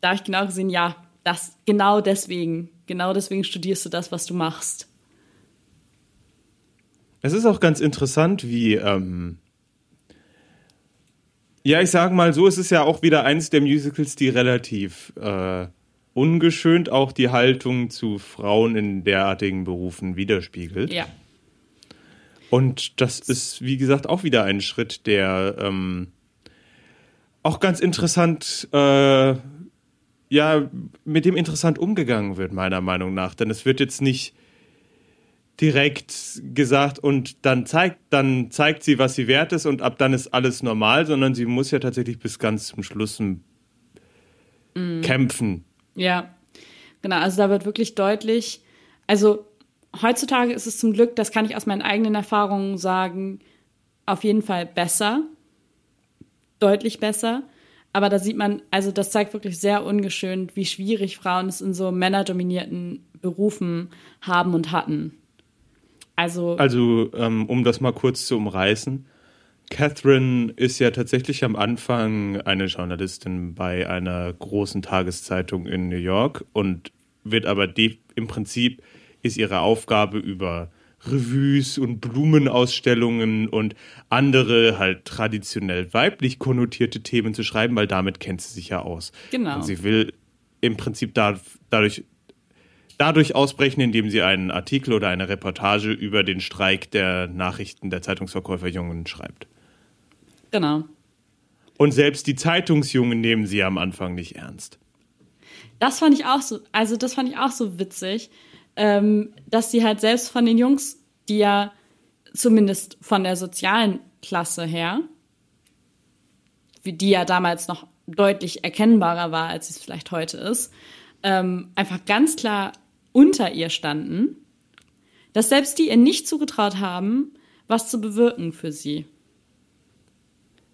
da habe ich genau gesehen, ja, das, genau deswegen genau deswegen studierst du das, was du machst. Es ist auch ganz interessant, wie, ähm, ja, ich sage mal so, es ist ja auch wieder eins der Musicals, die relativ äh, ungeschönt auch die Haltung zu Frauen in derartigen Berufen widerspiegelt. Ja. Und das ist, wie gesagt, auch wieder ein Schritt, der ähm, auch ganz interessant, äh, ja, mit dem interessant umgegangen wird, meiner Meinung nach. Denn es wird jetzt nicht direkt gesagt und dann zeigt, dann zeigt sie, was sie wert ist und ab dann ist alles normal, sondern sie muss ja tatsächlich bis ganz zum Schluss kämpfen. Ja, genau. Also da wird wirklich deutlich, also heutzutage ist es zum Glück, das kann ich aus meinen eigenen Erfahrungen sagen, auf jeden Fall besser. Deutlich besser. Aber da sieht man, also das zeigt wirklich sehr ungeschönt, wie schwierig Frauen es in so männerdominierten Berufen haben und hatten. Also, Also, ähm, um das mal kurz zu umreißen. Catherine ist ja tatsächlich am Anfang eine Journalistin bei einer großen Tageszeitung in New York und wird aber im Prinzip ist ihre Aufgabe über Revues und Blumenausstellungen und andere halt traditionell weiblich konnotierte Themen zu schreiben, weil damit kennt sie sich ja aus. Genau. Und sie will im Prinzip da, dadurch dadurch ausbrechen, indem sie einen Artikel oder eine Reportage über den Streik der Nachrichten der Zeitungsverkäuferjungen schreibt. Genau. Und selbst die Zeitungsjungen nehmen sie am Anfang nicht ernst. Das fand ich auch so, also das fand ich auch so witzig, ähm, dass sie halt selbst von den Jungs, die ja zumindest von der sozialen Klasse her, wie die ja damals noch deutlich erkennbarer war, als es vielleicht heute ist, ähm, einfach ganz klar unter ihr standen, dass selbst die ihr nicht zugetraut haben, was zu bewirken für sie.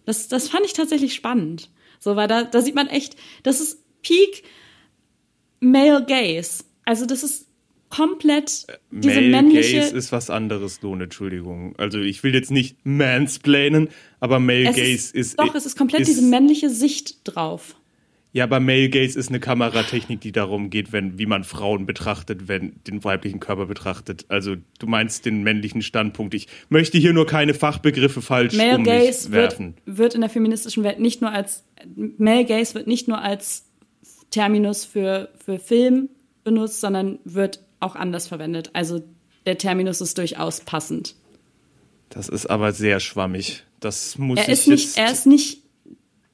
Das, das fand ich tatsächlich spannend. So, weil da, da sieht man echt, das ist Peak Male Gaze. Also das ist komplett diese Male männliche. Gaze ist was anderes, Lohn, Entschuldigung. Also ich will jetzt nicht mansplainen, aber Male es Gaze ist, ist... doch, es ist komplett ist, diese männliche Sicht drauf. Ja, aber Male Gaze ist eine Kameratechnik, die darum geht, wenn, wie man Frauen betrachtet, wenn den weiblichen Körper betrachtet. Also du meinst den männlichen Standpunkt. Ich möchte hier nur keine Fachbegriffe falsch Male um Gaze mich wird, werfen. wird in der feministischen Welt nicht nur als Male Gaze wird nicht nur als Terminus für, für Film benutzt, sondern wird auch anders verwendet. Also der Terminus ist durchaus passend. Das ist aber sehr schwammig. Das muss Er ich ist nicht, er ist nicht,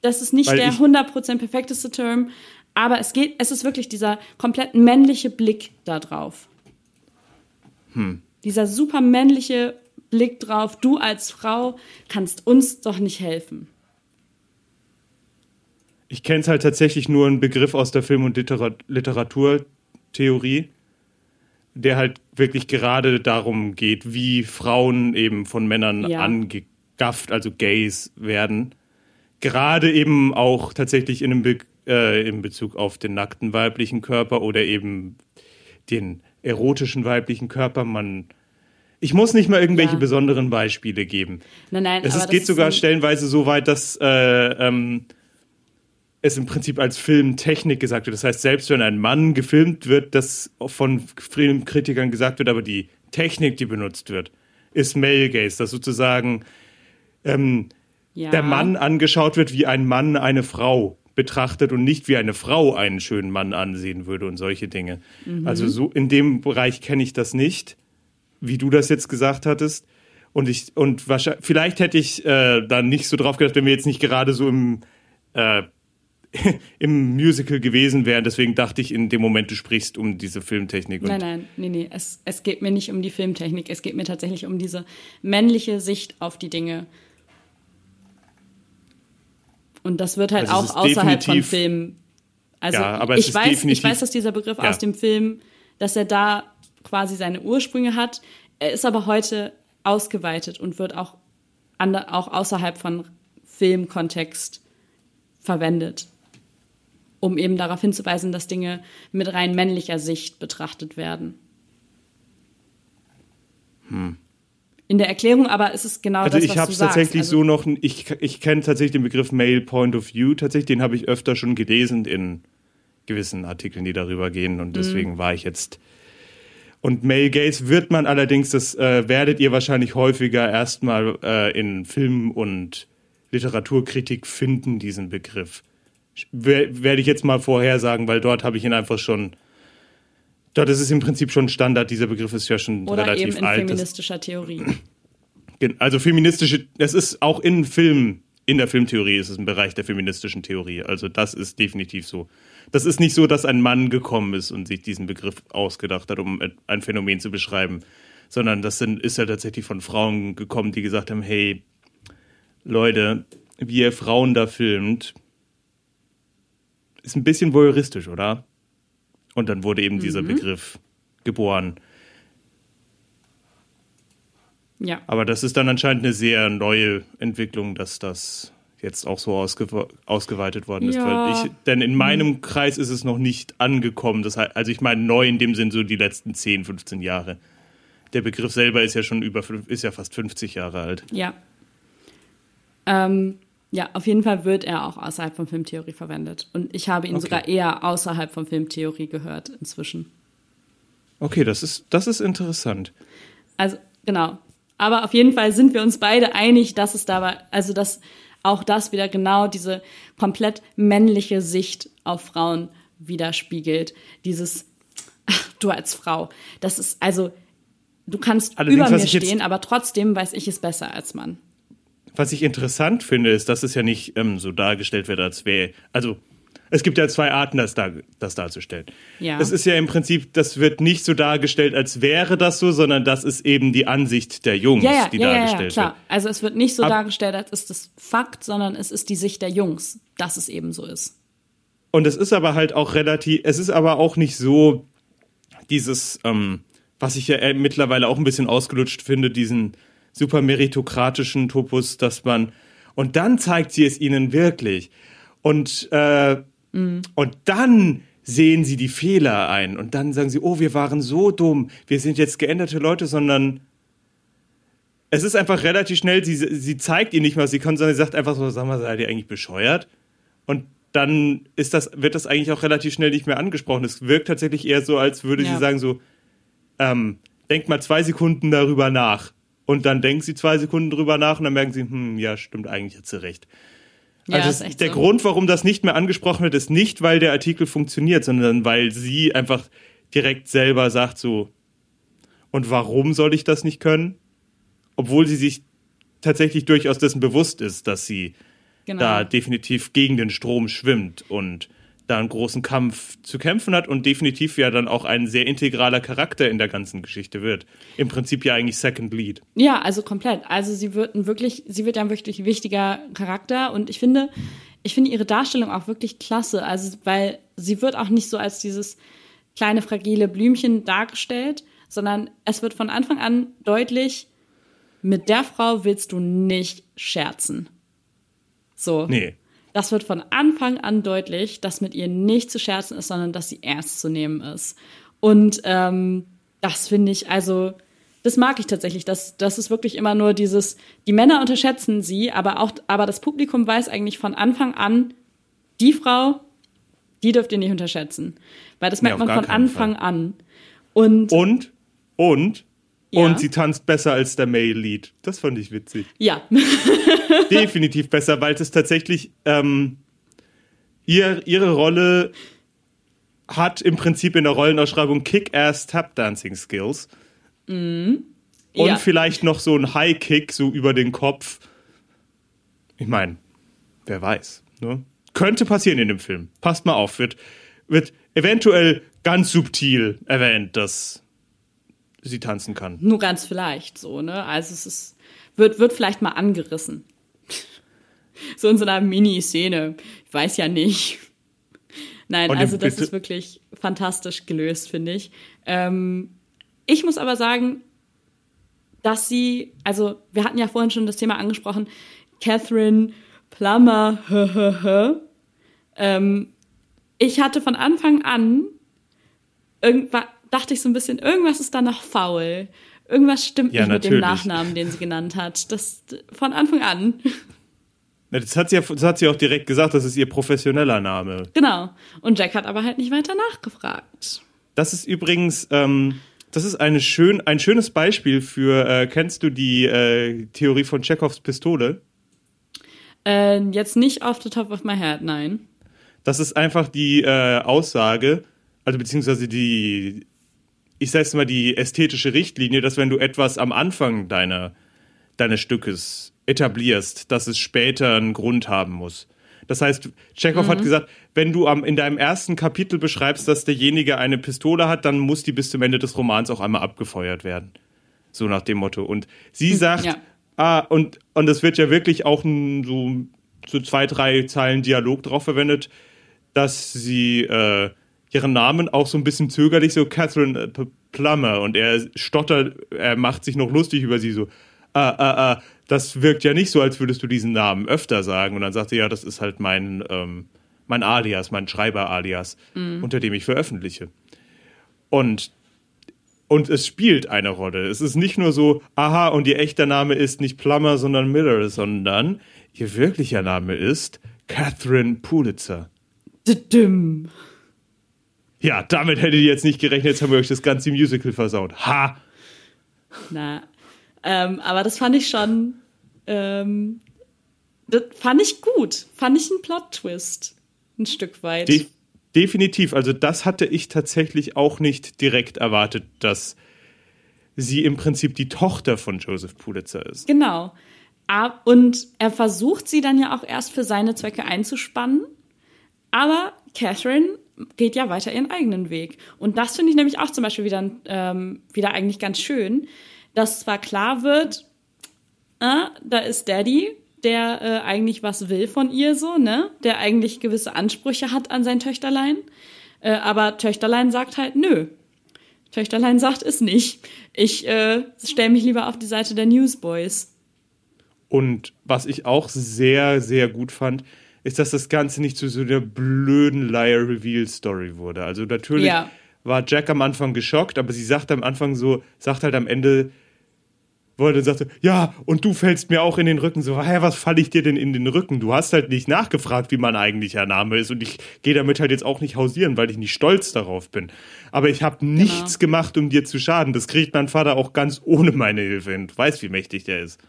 das ist nicht Weil der ich- 100% perfekteste Term, aber es geht, es ist wirklich dieser komplett männliche Blick da drauf. Hm. Dieser super männliche Blick drauf, du als Frau kannst uns doch nicht helfen. Ich kenne es halt tatsächlich nur einen Begriff aus der Film- und Litera Literaturtheorie, der halt wirklich gerade darum geht, wie Frauen eben von Männern Ja. angegafft, also Gays werden. Gerade eben auch tatsächlich in, Be äh, in Bezug auf den nackten weiblichen Körper oder eben den erotischen weiblichen Körper. Man, ich muss nicht mal irgendwelche Ja. besonderen Beispiele geben. Nein, nein, Es ist, geht sogar stellenweise so weit, dass äh, ähm, es im Prinzip als Filmtechnik gesagt wird. Das heißt, selbst wenn ein Mann gefilmt wird, das von Filmkritikern gesagt wird, aber die Technik, die benutzt wird, ist Male Gaze, dass sozusagen ähm, ja. der Mann angeschaut wird, wie ein Mann eine Frau betrachtet und nicht wie eine Frau einen schönen Mann ansehen würde und solche Dinge. Mhm. Also so in dem Bereich kenne ich das nicht, wie du das jetzt gesagt hattest. Und ich und wahrscheinlich vielleicht hätte ich äh, dann nicht so drauf gedacht, wenn wir jetzt nicht gerade so im äh, im Musical gewesen wären. Deswegen dachte ich in dem Moment, du sprichst um diese Filmtechnik. Nein, nein, nee, nee. Es, es geht mir nicht um die Filmtechnik. Es geht mir tatsächlich um diese männliche Sicht auf die Dinge. Und das wird halt Also auch außerhalb von Filmen. Also Ja, ich weiß, ich weiß, dass dieser Begriff Ja. aus dem Film, dass er da quasi seine Ursprünge hat. Er ist aber heute ausgeweitet und wird auch, ander, auch außerhalb von Filmkontext verwendet, um eben darauf hinzuweisen, dass Dinge mit rein männlicher Sicht betrachtet werden. In der Erklärung aber ist es genau Hm. Also das, ich was habe du es sagst. tatsächlich also, so noch, ich, ich kenne tatsächlich den Begriff Male Point of View, tatsächlich, den habe ich öfter schon gelesen in gewissen Artikeln, die darüber gehen. Und deswegen war ich jetzt. Und Male Gaze wird man allerdings, das äh, werdet ihr wahrscheinlich häufiger erstmal äh, in Film- und Literaturkritik finden, diesen Begriff. Wer- Werde ich jetzt mal vorhersagen, weil dort habe ich ihn einfach schon. Dort ist es im Prinzip schon Standard, dieser Begriff ist ja schon Oder relativ eben in alt. Das- feministischer Theorie. Also feministische, das ist auch in Film, in der Filmtheorie ist es ein Bereich der feministischen Theorie. Also das ist definitiv so. Das ist nicht so, dass ein Mann gekommen ist und sich diesen Begriff ausgedacht hat, um ein Phänomen zu beschreiben, sondern das sind, ist ja tatsächlich von Frauen gekommen, die gesagt haben, hey, Leute, wie ihr Frauen da filmt, ist ein bisschen voyeuristisch, oder? Und dann wurde eben dieser Begriff geboren. Ja. Aber das ist dann anscheinend eine sehr neue Entwicklung, dass das jetzt auch so ausge ausgeweitet worden ist. Ja. Ich, denn in meinem Kreis ist es noch nicht angekommen. Das heißt, also ich meine neu in dem Sinn so die letzten 10, 15 Jahre. Der Begriff selber ist ja schon über, ist ja fast 50 Jahre alt. Ja. Ähm, ja, auf jeden Fall wird er auch außerhalb von Filmtheorie verwendet. Und ich habe ihn Okay. sogar eher außerhalb von Filmtheorie gehört inzwischen. Okay, das ist, das ist interessant. Also, genau. Aber auf jeden Fall sind wir uns beide einig, dass es dabei, also dass auch das wieder genau diese komplett männliche Sicht auf Frauen widerspiegelt. Dieses, ach, du als Frau. Das ist, also, du kannst Allerdings, über mir stehen, aber trotzdem weiß ich es besser als Mann. Was ich interessant finde, ist, dass es ja nicht ähm, so dargestellt wird, als wäre. Also, es gibt ja zwei Arten, das, dar das darzustellen. Ja. Das ist ja im Prinzip, das wird nicht so dargestellt, als wäre das so, sondern das ist eben die Ansicht der Jungs, Ja, ja, die ja, ja, ja, dargestellt klar. wird. Also es wird nicht so Ab- dargestellt, als ist es Fakt, sondern es ist die Sicht der Jungs, dass es eben so ist. Und es ist aber halt auch relativ, es ist aber auch nicht so dieses, ähm, was ich ja äh, mittlerweile auch ein bisschen ausgelutscht finde, diesen super meritokratischen Topos, dass man, und dann zeigt sie es ihnen wirklich. Und, äh, und dann sehen sie die Fehler ein und dann sagen sie, oh, wir waren so dumm, wir sind jetzt geänderte Leute, sondern es ist einfach relativ schnell, sie, sie zeigt ihnen nicht mal, was sie kann, sondern sie sagt einfach so, sag mal, seid ihr eigentlich bescheuert? Und dann ist das, wird das eigentlich auch relativ schnell nicht mehr angesprochen. Es wirkt tatsächlich eher so, als würde Ja. sie sagen so, ähm, denkt mal zwei Sekunden darüber nach. Und dann denkt sie zwei Sekunden drüber nach und dann merken sie, hm, ja, stimmt, eigentlich hat sie recht. Ja, also der so. Grund, warum das nicht mehr angesprochen wird, ist nicht, weil der Artikel funktioniert, sondern weil sie einfach direkt selber sagt so, und warum soll ich das nicht können? Obwohl sie sich tatsächlich durchaus dessen bewusst ist, dass sie Genau. da definitiv gegen den Strom schwimmt und da einen großen Kampf zu kämpfen hat und definitiv ja dann auch ein sehr integraler Charakter in der ganzen Geschichte wird. Im Prinzip ja eigentlich Second Lead. Ja, also komplett. Also sie wird ein wirklich, sie wird ein wirklich wichtiger Charakter und ich finde, ich finde ihre Darstellung auch wirklich klasse. Also, weil sie wird auch nicht so als dieses kleine fragile Blümchen dargestellt, sondern es wird von Anfang an deutlich, mit der Frau willst du nicht scherzen. So. Nee. Das wird von Anfang an deutlich, dass mit ihr nicht zu scherzen ist, sondern dass sie ernst zu nehmen ist. Und ähm, das finde ich, also, das mag ich tatsächlich. Das, das ist wirklich immer nur dieses, die Männer unterschätzen sie, aber auch, aber das Publikum weiß eigentlich von Anfang an, die Frau, die dürft ihr nicht unterschätzen. Weil das merkt auf man von Anfang an. Und Und, und, Ja. und sie tanzt besser als der Male Lead. Das fand ich witzig. ja, Definitiv besser, weil es tatsächlich ähm, ihr, ihre Rolle hat im Prinzip in der Rollenausschreibung Kick-Ass Tap-Dancing Skills. Und ja. vielleicht noch so ein High-Kick so über den Kopf. Ich meine, wer weiß. Ne? Könnte passieren in dem Film. Passt mal auf. Wird, wird eventuell ganz subtil erwähnt, dass sie tanzen kann. nur ganz vielleicht so, ne? Also es ist, wird, wird vielleicht mal angerissen. so in so einer Mini-Szene. Ich weiß ja nicht. Nein, Und also das bitte- ist wirklich fantastisch gelöst, finde ich. Ähm, ich muss aber sagen, dass sie, also wir hatten ja vorhin schon das Thema angesprochen, Catherine Plummer. Ähm, ich hatte von Anfang an irgendwas, dachte ich so ein bisschen, irgendwas ist da noch faul. Irgendwas stimmt Ja, nicht mit dem natürlich. Nachnamen, den sie genannt hat. Das von Anfang an. Das hat, sie ja, das hat sie auch direkt gesagt, das ist ihr professioneller Name. Genau. Und Jack hat aber halt nicht weiter nachgefragt. Das ist übrigens, ähm, das ist eine schön, ein schönes Beispiel für, äh, kennst du die äh, Theorie von Chekhovs Pistole? Äh, jetzt nicht off the top of my head, nein. Das ist einfach die äh, Aussage, also beziehungsweise die, ich sag's mal, die ästhetische Richtlinie, dass wenn du etwas am Anfang deiner, deines Stückes etablierst, dass es später einen Grund haben muss. Das heißt, Chekhov hat gesagt, wenn du am, in deinem ersten Kapitel beschreibst, dass derjenige eine Pistole hat, dann muss die bis zum Ende des Romans auch einmal abgefeuert werden. So nach dem Motto. Und sie sagt, ja. ah, und, und es wird ja wirklich auch so, so zwei, drei Zeilen Dialog drauf verwendet, dass sie äh, ihren Namen auch so ein bisschen zögerlich, so Catherine äh, P- Plummer, und er stottert, er macht sich noch lustig über sie, so, ah, ah, ah, das wirkt ja nicht so, als würdest du diesen Namen öfter sagen. Und dann sagt sie, ja, das ist halt mein, ähm, mein Alias, mein Schreiber-Alias, unter dem ich veröffentliche. Und und es spielt eine Rolle. Es ist nicht nur so, aha, und ihr echter Name ist nicht Plummer, sondern Miller, sondern ihr wirklicher Name ist Catherine Pulitzer. Düdüm. Ja, damit hättet ihr jetzt nicht gerechnet, jetzt haben wir euch das ganze Musical versaut. Ha! Na, ähm, aber das fand ich schon, ähm, das fand ich gut. Fand ich einen Plot-Twist. Ein Stück weit. De definitiv. Also das hatte ich tatsächlich auch nicht direkt erwartet, dass sie im Prinzip die Tochter von Joseph Pulitzer ist. Genau. Und er versucht sie dann ja auch erst für seine Zwecke einzuspannen. Aber Catherine geht ja weiter ihren eigenen Weg. Und das finde ich nämlich auch zum Beispiel wieder, ähm, wieder eigentlich ganz schön, dass zwar klar wird, äh, da ist Daddy, der äh, eigentlich was will von ihr so, ne? Der eigentlich gewisse Ansprüche hat an sein Töchterlein. Äh, aber Töchterlein sagt halt, nö. Töchterlein sagt es nicht. Ich äh, stelle mich lieber auf die Seite der Newsboys. Und was ich auch sehr, sehr gut fand, ist, dass das Ganze nicht zu so einer blöden Liar-Reveal-Story wurde. Also natürlich Ja. war Jack am Anfang geschockt, aber sie sagt am Anfang so, sagt halt am Ende, wollte sagte, ja, und du fällst mir auch in den Rücken. So, hä, was falle ich dir denn in den Rücken? Du hast halt nicht nachgefragt, wie mein eigentlicher Name ist. Und ich gehe damit halt jetzt auch nicht hausieren, weil ich nicht stolz darauf bin. Aber ich habe nichts gemacht, um dir zu schaden. Das kriegt mein Vater auch ganz ohne meine Hilfe hin. Du weißt, wie mächtig der ist.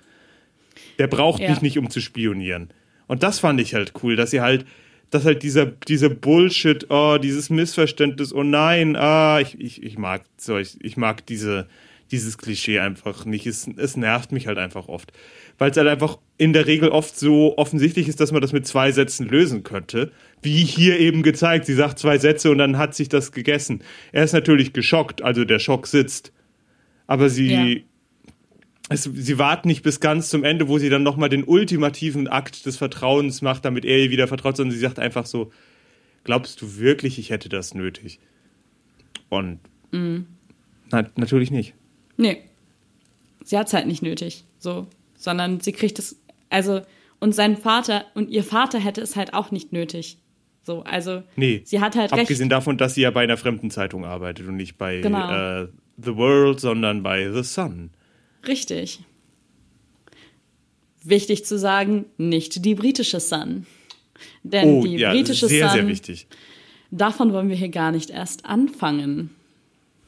Der braucht Ja. mich nicht, um zu spionieren. Und das fand ich halt cool, dass sie halt, dass halt dieser, dieser Bullshit, oh, dieses Missverständnis, oh nein, ah, ich, ich, ich mag solch, ich mag diese, dieses Klischee einfach nicht. Es, es nervt mich halt einfach oft. Weil es halt einfach in der Regel oft so offensichtlich ist, dass man das mit zwei Sätzen lösen könnte. Wie hier eben gezeigt. Sie sagt zwei Sätze und dann hat sich das gegessen. Er ist natürlich geschockt, also der Schock sitzt. Aber sie, Ja. Es, sie warten nicht bis ganz zum Ende, wo sie dann nochmal den ultimativen Akt des Vertrauens macht, damit er ihr wieder vertraut, sondern sie sagt einfach so, glaubst du wirklich, ich hätte das nötig? Und na, natürlich nicht. Nee. Sie hat es halt nicht nötig. So. Sondern sie kriegt es. Also, und sein Vater und ihr Vater hätte es halt auch nicht nötig. So, also Nee. sie hat halt recht. Abgesehen davon, dass sie ja bei einer fremden Zeitung arbeitet und nicht bei Genau. äh, The World, sondern bei The Sun. Richtig. Wichtig zu sagen, nicht die britische Sun. Denn Oh, die ja, britische sehr, Sun, sehr wichtig. davon wollen wir hier gar nicht erst anfangen.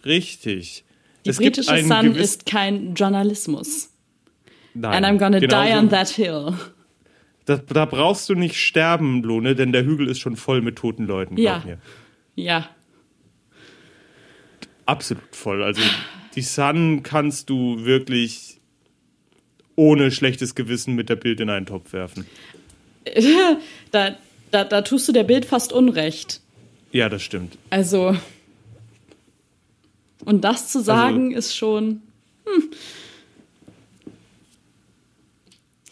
Richtig. Die Es britische Sun ist kein Journalismus. Nein, And I'm gonna genauso- die on that hill. Da, da brauchst du nicht sterben, Lohne, denn der Hügel ist schon voll mit toten Leuten, glaub Ja. mir. Ja. Absolut voll. Also die Sun kannst du wirklich ohne schlechtes Gewissen mit der Bild in einen Topf werfen. Da, da, da tust du der Bild fast Unrecht. Ja, das stimmt. Also. Und das zu sagen ist schon.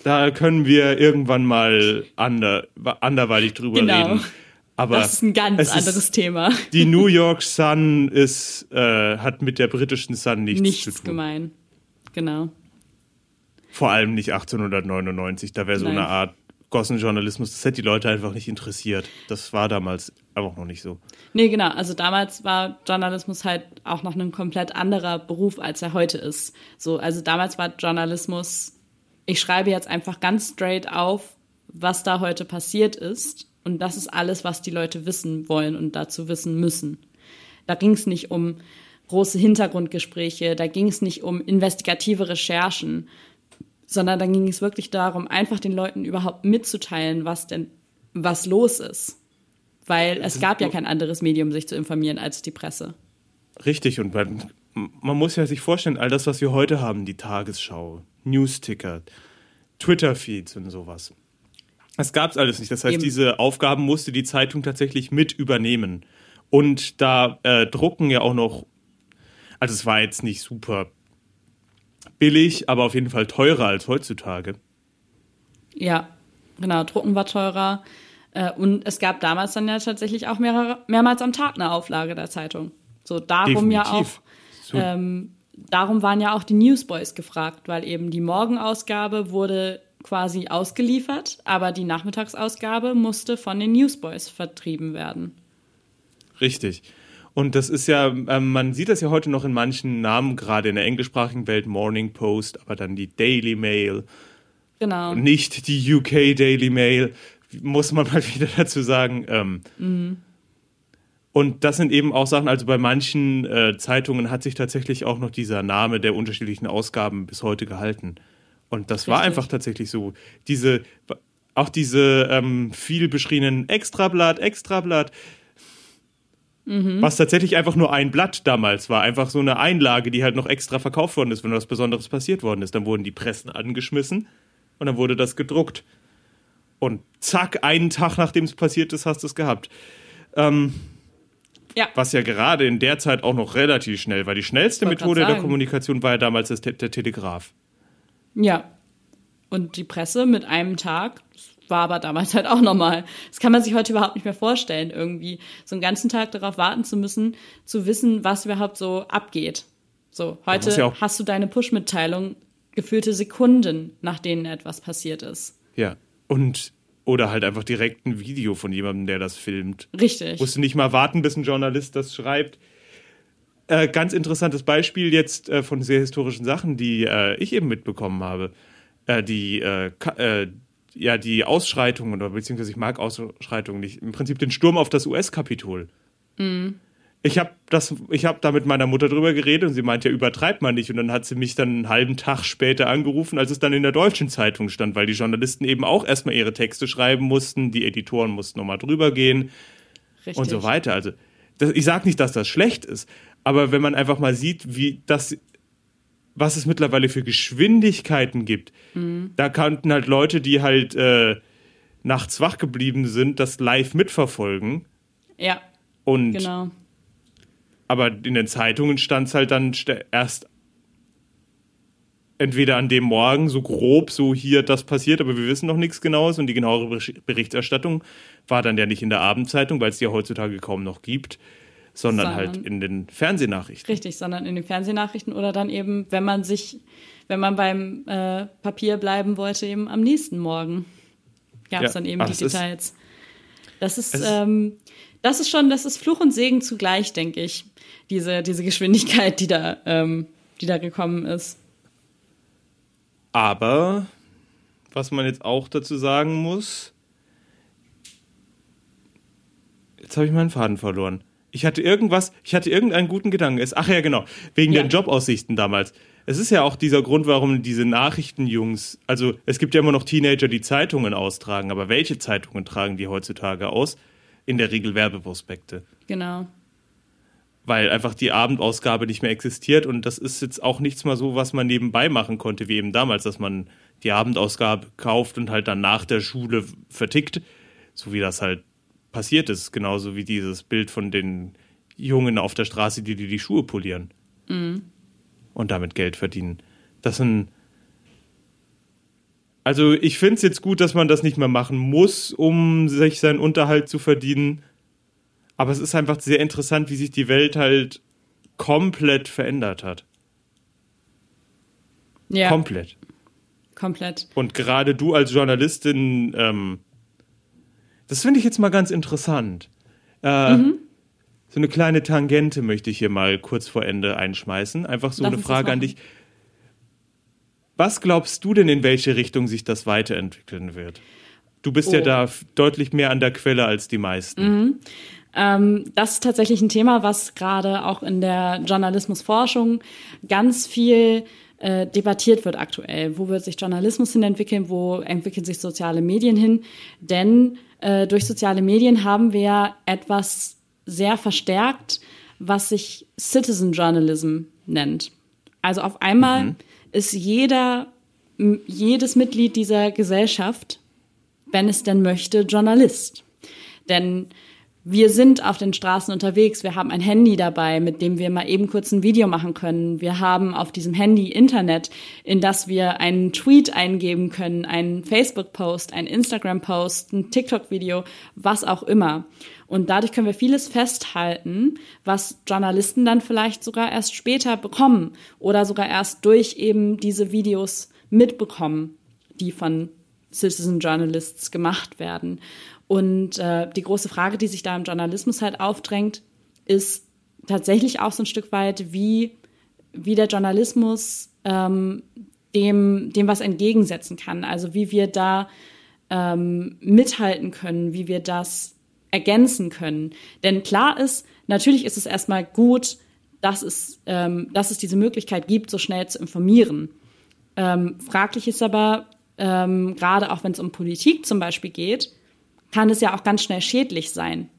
Da können wir irgendwann mal ander, anderweitig drüber Genau. reden. Aber Das ist ein ganz es anderes Thema. Die New York Sun ist, äh, hat mit der britischen Sun nichts, zu Nichts tun. gemein. Genau. Vor allem nicht 1899. Da wäre so Nein. eine Art Gossenjournalismus. Das hätte die Leute einfach nicht interessiert. Das war damals einfach noch nicht so. Nee, genau. Also damals war Journalismus halt auch noch ein komplett anderer Beruf, als er heute ist. So, also damals war Journalismus, ich schreibe jetzt einfach ganz straight auf, was da heute passiert ist. Und das ist alles, was die Leute wissen wollen und dazu wissen müssen. Da ging es nicht um große Hintergrundgespräche, da ging es nicht um investigative Recherchen, sondern da ging es wirklich darum, einfach den Leuten überhaupt mitzuteilen, was denn, was los ist. Weil es gab ja kein anderes Medium, sich zu informieren als die Presse. Richtig, und man, man muss ja sich vorstellen, all das, was wir heute haben, die Tagesschau, Newsticker, Twitter-Feeds und sowas. Das gab es alles nicht. Das heißt, Eben. diese Aufgaben musste die Zeitung tatsächlich mit übernehmen. Und da äh, drucken ja auch noch, also es war jetzt nicht super billig, aber auf jeden Fall teurer als heutzutage. Ja, genau. Drucken war teurer. Äh, Und es gab damals dann ja tatsächlich auch mehrere, mehrmals am Tag eine Auflage der Zeitung. So darum ja auch, Definitiv. Ähm, darum waren ja auch die Newsboys gefragt, weil eben die Morgenausgabe wurde quasi ausgeliefert, aber die Nachmittagsausgabe musste von den Newsboys vertrieben werden. Richtig. Und das ist ja, ähm, man sieht das ja heute noch in manchen Namen, gerade in der englischsprachigen Welt, Morning Post, aber dann die Daily Mail, Genau. nicht die UK Daily Mail, muss man mal wieder dazu sagen. Ähm, Und das sind eben auch Sachen, also bei manchen äh, Zeitungen hat sich tatsächlich auch noch dieser Name der unterschiedlichen Ausgaben bis heute gehalten. Und das war Richtig. einfach tatsächlich so. Diese, auch diese ähm, viel beschriebenen Extrablatt, Extrablatt, was tatsächlich einfach nur ein Blatt damals war. Einfach so eine Einlage, die halt noch extra verkauft worden ist, wenn was Besonderes passiert worden ist. Dann wurden die Pressen angeschmissen und dann wurde das gedruckt. Und zack, einen Tag nachdem es passiert ist, hast du es gehabt. Ähm, Ja. was ja gerade in der Zeit auch noch relativ schnell war. Die schnellste Methode der. Kommunikation war ja damals der Telegraph. Ja. Und die Presse mit einem Tag das war aber damals halt auch normal. Das kann man sich heute überhaupt nicht mehr vorstellen, irgendwie so einen ganzen Tag darauf warten zu müssen, zu wissen, was überhaupt so abgeht. So, heute ja hast du deine Push-Mitteilung gefühlte Sekunden, nach denen etwas passiert ist. Ja. Und, oder halt einfach direkt ein Video von jemandem, der das filmt. Richtig. Musst du nicht mal warten, bis ein Journalist das schreibt. Äh, ganz interessantes Beispiel jetzt äh, von sehr historischen Sachen, die äh, ich eben mitbekommen habe. Äh, die, äh, ja, die Ausschreitungen, oder beziehungsweise ich mag Ausschreitungen nicht, im Prinzip den Sturm auf das US-Kapitol. Ich habe das, ich habe da mit meiner Mutter drüber geredet und sie meinte, ja, übertreibt man nicht. Und dann hat sie mich dann einen halben Tag später angerufen, als es dann in der deutschen Zeitung stand, weil die Journalisten eben auch erstmal ihre Texte schreiben mussten, die Editoren mussten nochmal drüber gehen Richtig. und so weiter. Also ich sage nicht, dass das schlecht ist, aber wenn man einfach mal sieht, wie das, was es mittlerweile für Geschwindigkeiten gibt, da kannten halt Leute, die halt äh, nachts wach geblieben sind, das live mitverfolgen Ja, und genau. aber in den Zeitungen stand es halt dann erst entweder an dem Morgen so grob, so hier das passiert, aber wir wissen noch nichts Genaues und die genauere Bericht- Berichterstattung war dann ja nicht in der Abendzeitung, weil es die ja heutzutage kaum noch gibt, sondern, Sondern- halt in den Fernsehnachrichten. Richtig, sondern in den Fernsehnachrichten oder dann eben, wenn man sich, wenn man beim äh, Papier bleiben wollte, eben am nächsten Morgen gab es Ja, dann eben aber die ist- Details. das ist, es ist- ähm, das ist schon, das ist Fluch und Segen zugleich, denke ich. Diese, diese Geschwindigkeit, die da, ähm, die da gekommen ist. Aber was man jetzt auch dazu sagen muss, jetzt habe ich meinen Faden verloren. Ich hatte irgendwas, ich hatte irgendeinen guten Gedanken. Es- Ach ja, genau, wegen Ja. den Jobaussichten damals. Es ist ja auch dieser Grund, warum diese Nachrichtenjungs, also es gibt ja immer noch Teenager, die Zeitungen austragen, aber welche Zeitungen tragen die heutzutage aus? In der Regel Werbeprospekte Genau. Weil einfach die Abendausgabe nicht mehr existiert und das ist jetzt auch nichts mal so, was man nebenbei machen konnte, wie eben damals, dass man die Abendausgabe kauft und halt dann nach der Schule vertickt, so wie das halt passiert ist, genauso wie dieses Bild von den Jungen auf der Straße, die die, die Schuhe polieren und damit Geld verdienen. Das sind also ich finde es jetzt gut, dass man das nicht mehr machen muss, um sich seinen Unterhalt zu verdienen. Aber es ist einfach sehr interessant, wie sich die Welt halt komplett verändert hat. Ja, Komplett. komplett. Und gerade du als Journalistin, ähm, das finde ich jetzt mal ganz interessant. Äh, So eine kleine Tangente möchte ich hier mal kurz vor Ende einschmeißen. Einfach so Lass eine Frage an dich. Was glaubst du denn, in welche Richtung sich das weiterentwickeln wird? Du bist ja Oh. da f- deutlich mehr an der Quelle als die meisten. Ähm, das ist tatsächlich ein Thema, was gerade auch in der Journalismusforschung ganz viel äh, debattiert wird aktuell. Wo wird sich Journalismus hin entwickeln? Wo entwickeln sich soziale Medien hin? Denn äh, durch soziale Medien haben wir etwas sehr verstärkt, was sich Citizen Journalism nennt. Also auf einmal ist jeder, jedes Mitglied dieser Gesellschaft wenn es denn möchte, Journalist. Denn wir sind auf den Straßen unterwegs, wir haben ein Handy dabei, mit dem wir mal eben kurz ein Video machen können. Wir haben auf diesem Handy Internet, in das wir einen Tweet eingeben können, einen Facebook-Post, einen Instagram-Post, ein TikTok-Video, was auch immer. Und dadurch können wir vieles festhalten, was Journalisten dann vielleicht sogar erst später bekommen oder sogar erst durch eben diese Videos mitbekommen, die von Citizen Journalists gemacht werden. Und äh, die große Frage, die sich da im Journalismus halt aufdrängt, ist tatsächlich auch so ein Stück weit, wie, wie der Journalismus ähm, dem, dem was entgegensetzen kann. Also wie wir da ähm, mithalten können, wie wir das ergänzen können. Denn klar ist, natürlich ist es erstmal gut, dass es, ähm, dass es diese Möglichkeit gibt, so schnell zu informieren. Ähm, fraglich ist aber, ähm, gerade auch wenn es um Politik zum Beispiel geht, kann es ja auch ganz schnell schädlich sein.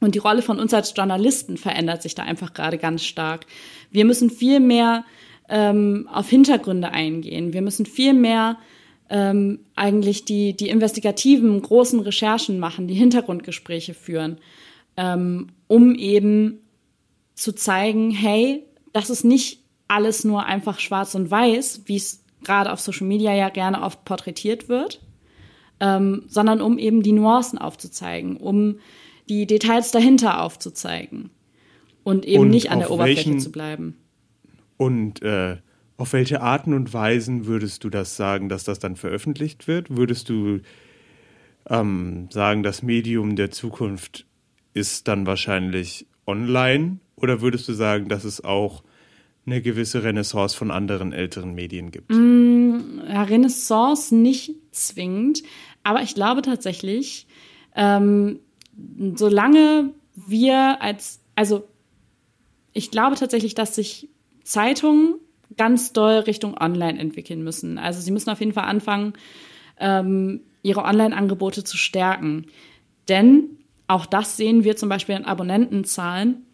Und die Rolle von uns als Journalisten verändert sich da einfach gerade ganz stark. Wir müssen viel mehr ähm, auf Hintergründe eingehen. Wir müssen viel mehr ähm, eigentlich die, die investigativen großen Recherchen machen, die Hintergrundgespräche führen, ähm, um eben zu zeigen, hey, das ist nicht alles nur einfach schwarz und weiß, wie es gerade auf Social Media ja gerne oft porträtiert wird, ähm, sondern um eben die Nuancen aufzuzeigen, um die Details dahinter aufzuzeigen und eben Und nicht an der Oberfläche welchen- zu bleiben. Und äh, auf welche Arten und Weisen würdest du das sagen, dass das dann veröffentlicht wird? Würdest du ähm, sagen, das Medium der Zukunft ist dann wahrscheinlich online? Oder würdest du sagen, dass es auch eine gewisse Renaissance von anderen älteren Medien gibt? ja, Renaissance nicht zwingend, aber ich glaube tatsächlich, ähm, solange wir als, also ich glaube tatsächlich, dass sich Zeitungen ganz doll Richtung Online entwickeln müssen. Also sie müssen auf jeden Fall anfangen, ähm, ihre Online-Angebote zu stärken. Denn auch das sehen wir zum Beispiel in Abonnentenzahlen,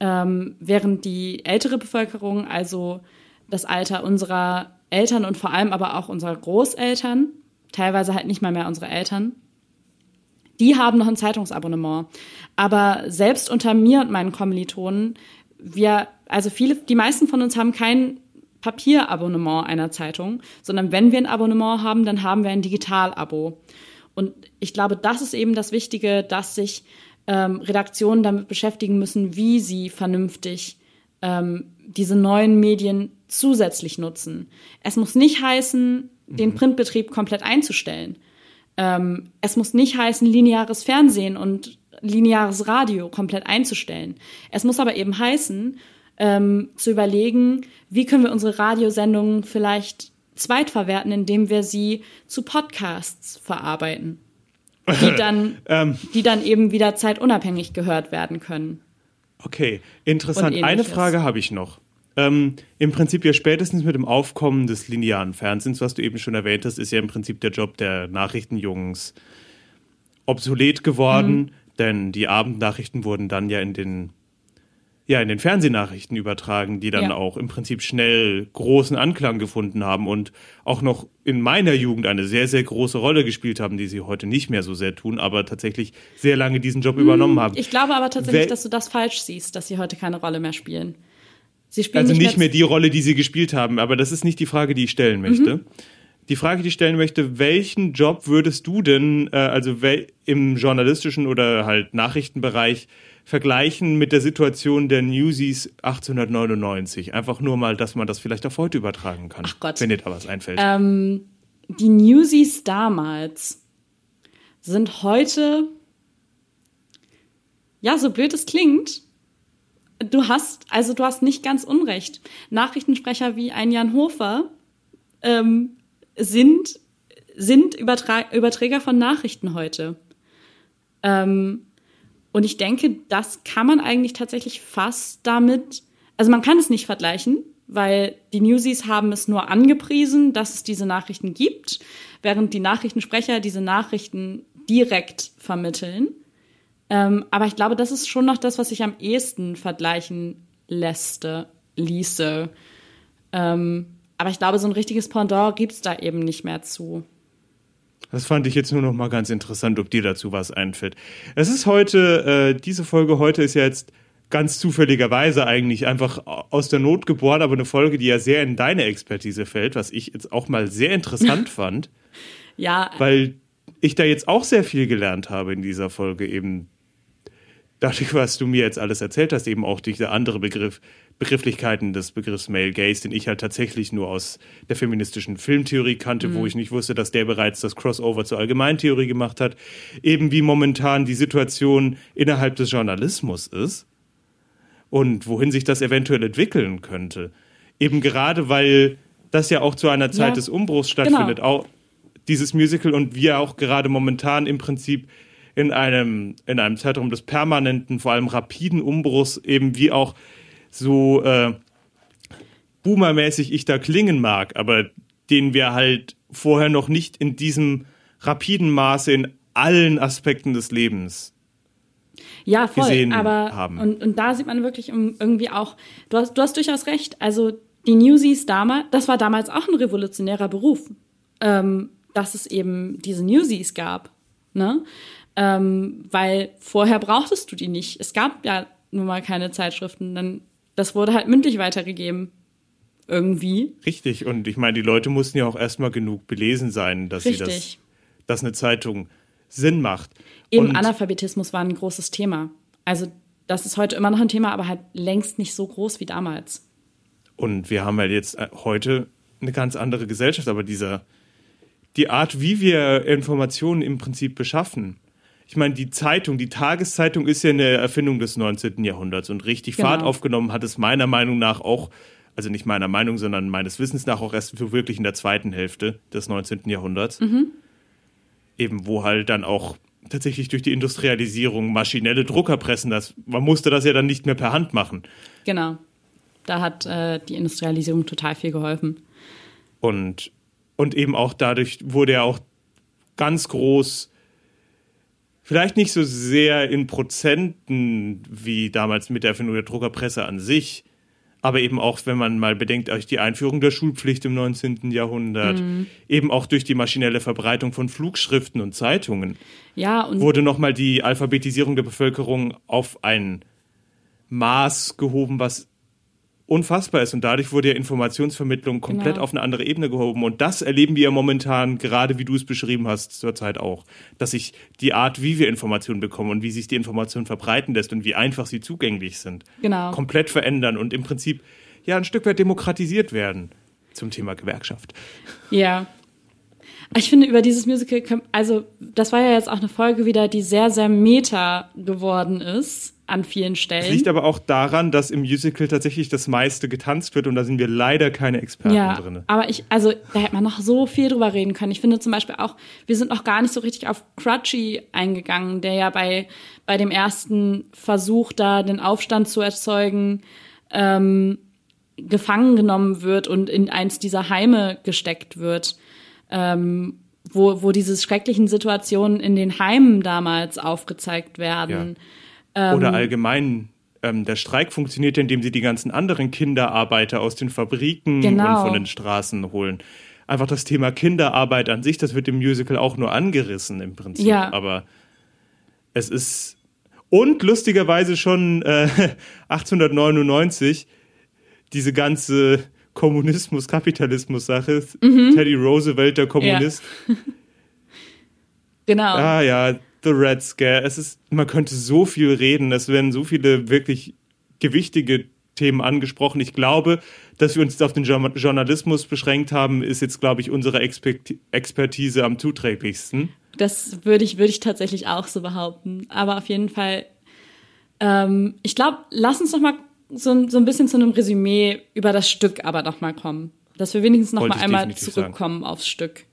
ähm, während die ältere Bevölkerung, also das Alter unserer Eltern und vor allem aber auch unserer Großeltern, teilweise halt nicht mal mehr unsere Eltern, die haben noch ein Zeitungsabonnement. Aber selbst unter mir und meinen Kommilitonen, wir, also viele, die meisten von uns haben kein Papierabonnement einer Zeitung, sondern wenn wir ein Abonnement haben, dann haben wir ein Digitalabo. Und ich glaube, das ist eben das Wichtige, dass sich ähm, Redaktionen damit beschäftigen müssen, wie sie vernünftig ähm, diese neuen Medien zusätzlich nutzen. Es muss nicht heißen, den Printbetrieb komplett einzustellen. Ähm, es muss nicht heißen, lineares Fernsehen und lineares Radio komplett einzustellen. Es muss aber eben heißen, ähm, zu überlegen, wie können wir unsere Radiosendungen vielleicht zweitverwerten, indem wir sie zu Podcasts verarbeiten, die dann, Ähm. die dann eben wieder zeitunabhängig gehört werden können. Okay, interessant. Eine. Frage habe ich noch. Ähm, Im Prinzip ja spätestens mit dem Aufkommen des linearen Fernsehens, was du eben schon erwähnt hast, ist ja im Prinzip der Job der Nachrichtenjungs obsolet geworden, Mhm. denn die Abendnachrichten wurden dann ja in den ja in den Fernsehnachrichten übertragen, die dann Ja. auch im Prinzip schnell großen Anklang gefunden haben und auch noch in meiner Jugend eine sehr sehr große Rolle gespielt haben, die sie heute nicht mehr so sehr tun, aber tatsächlich sehr lange diesen Job übernommen haben. Ich glaube aber tatsächlich, Wel- dass du das falsch siehst, dass sie heute keine Rolle mehr spielen. Sie spielen Also nicht, nicht mehr die Rolle, die sie gespielt haben, aber das ist nicht die Frage, die ich stellen möchte. Die Frage, die ich stellen möchte, welchen Job würdest du denn, äh, also im journalistischen oder halt Nachrichtenbereich vergleichen mit der Situation der Newsies 1899? Einfach nur mal, dass man das vielleicht auf heute übertragen kann. Ach Gott. Wenn dir da was einfällt. Ähm, die Newsies damals sind heute, ja, so blöd es klingt, du hast, also du hast nicht ganz unrecht. Nachrichtensprecher wie ein Jan Hofer ähm, sind sind Überträger von Nachrichten heute. Ähm, und ich denke, das kann man eigentlich tatsächlich fast damit, also man kann es nicht vergleichen, weil die Newsies haben es nur angepriesen, dass es diese Nachrichten gibt, während die Nachrichtensprecher diese Nachrichten direkt vermitteln. Ähm, aber ich glaube, das ist schon noch das, was sich am ehesten vergleichen lässte, ließe. Ähm, aber ich glaube, so ein richtiges Pendant gibt's da eben nicht mehr zu. Das fand ich jetzt nur noch mal ganz interessant, ob dir dazu was einfällt. Es ist heute, äh, diese Folge heute ist ja jetzt ganz zufälligerweise eigentlich einfach aus der Not geboren, aber eine Folge, die ja sehr in deine Expertise fällt, was ich jetzt auch mal sehr interessant fand, Ja, weil ich da jetzt auch sehr viel gelernt habe in dieser Folge eben dadurch, was du mir jetzt alles erzählt hast, eben auch diese andere Begriff, Begrifflichkeiten des Begriffs Male Gaze, den ich halt tatsächlich nur aus der feministischen Filmtheorie kannte, wo ich nicht wusste, dass der bereits das Crossover zur Allgemeintheorie gemacht hat, eben wie momentan die Situation innerhalb des Journalismus ist und wohin sich das eventuell entwickeln könnte. Eben gerade, weil das ja auch zu einer Zeit Ja, des Umbruchs stattfindet, auch dieses Musical und wir auch gerade momentan im Prinzip in einem, in einem Zeitraum des permanenten, vor allem rapiden Umbruchs, eben wie auch so äh, boomermäßig ich da klingen mag, aber den wir halt vorher noch nicht in diesem rapiden Maße in allen Aspekten des Lebens. Ja, voll. gesehen aber haben. Und, und da sieht man wirklich irgendwie auch, du hast, du hast durchaus recht. Also die Newsies damals, das war damals auch ein revolutionärer Beruf, ähm, dass es eben diese Newsies gab. Ne? Ähm, weil vorher brauchtest du die nicht. Es gab ja nun mal keine Zeitschriften. Dann, das wurde halt mündlich weitergegeben. Irgendwie. Richtig, und ich meine, die Leute mussten ja auch erstmal genug belesen sein, dass sie das, Richtig. dass eine Zeitung Sinn macht. Eben und Analphabetismus war ein großes Thema. Also das ist heute immer noch ein Thema, aber halt längst nicht so groß wie damals. Und wir haben halt jetzt äh, heute eine ganz andere Gesellschaft, aber dieser, die Art, wie wir Informationen im Prinzip beschaffen. Ich meine, die Zeitung, die Tageszeitung ist ja eine Erfindung des 19. Jahrhunderts und richtig Genau. Fahrt aufgenommen hat es meiner Meinung nach auch, also nicht meiner Meinung, sondern meines Wissens nach auch erst für wirklich in der zweiten Hälfte des 19. Jahrhunderts. Eben, wo halt dann auch tatsächlich durch die Industrialisierung maschinelle Druckerpressen, das, man musste das ja dann nicht mehr per Hand machen. Genau. Da hat äh, die Industrialisierung total viel geholfen. Und, und eben auch dadurch wurde er auch ganz groß, vielleicht nicht so sehr in Prozenten wie damals mit der Erfindung der Druckerpresse an sich, aber eben auch, wenn man mal bedenkt, durch die Einführung der Schulpflicht im 19. Jahrhundert, eben auch durch die maschinelle Verbreitung von Flugschriften und Zeitungen, Ja, und wurde nochmal die Alphabetisierung der Bevölkerung auf ein Maß gehoben, was unfassbar ist. Und dadurch wurde ja Informationsvermittlung komplett Genau. auf eine andere Ebene gehoben. Und das erleben wir ja momentan, gerade wie du es beschrieben hast, zurzeit auch. Dass sich die Art, wie wir Informationen bekommen und wie sich die Information verbreiten lässt und wie einfach sie zugänglich sind, Genau. komplett verändern und im Prinzip ja ein Stück weit demokratisiert werden. Zum Thema Gewerkschaft. ja. Ich finde, über dieses Musical, also das war ja jetzt auch eine Folge wieder, die sehr, sehr meta geworden ist an vielen Es Stellen. liegt aber auch daran, dass im Musical tatsächlich das meiste getanzt wird und da sind wir leider keine Experten ja, drin. aber ich, also da hätte man noch so viel drüber reden können. Ich finde zum Beispiel auch, wir sind noch gar nicht so richtig auf Crutchy eingegangen, der ja bei, bei dem ersten Versuch, da den Aufstand zu erzeugen, ähm, gefangen genommen wird und in eins dieser Heime gesteckt wird. Ähm, wo, wo diese schrecklichen Situationen in den Heimen damals aufgezeigt werden. Ähm, Oder allgemein, ähm, der Streik funktioniert, indem sie die ganzen anderen Kinderarbeiter aus den Fabriken Genau. und von den Straßen holen. Einfach das Thema Kinderarbeit an sich, das wird im Musical auch nur angerissen im Prinzip. Ja. Aber es ist. Und lustigerweise schon äh, 1899 diese ganze Kommunismus-Kapitalismus-Sache. Teddy Roosevelt, der Kommunist. Genau. Ah ja, The Red Scare. Es ist, man könnte so viel reden. Es werden so viele wirklich gewichtige Themen angesprochen. Ich glaube, dass wir uns auf den Jour- Journalismus beschränkt haben, ist jetzt, glaube ich, unsere Expert Expertise am zuträglichsten. Das würde ich, würde ich tatsächlich auch so behaupten. Aber auf jeden Fall, ähm, ich glaube, lass uns noch mal so, ein- so ein bisschen zu einem Resümee über das Stück aber noch mal kommen. Dass wir wenigstens noch Wollte mal ich einmal zurückkommen aufs Stück.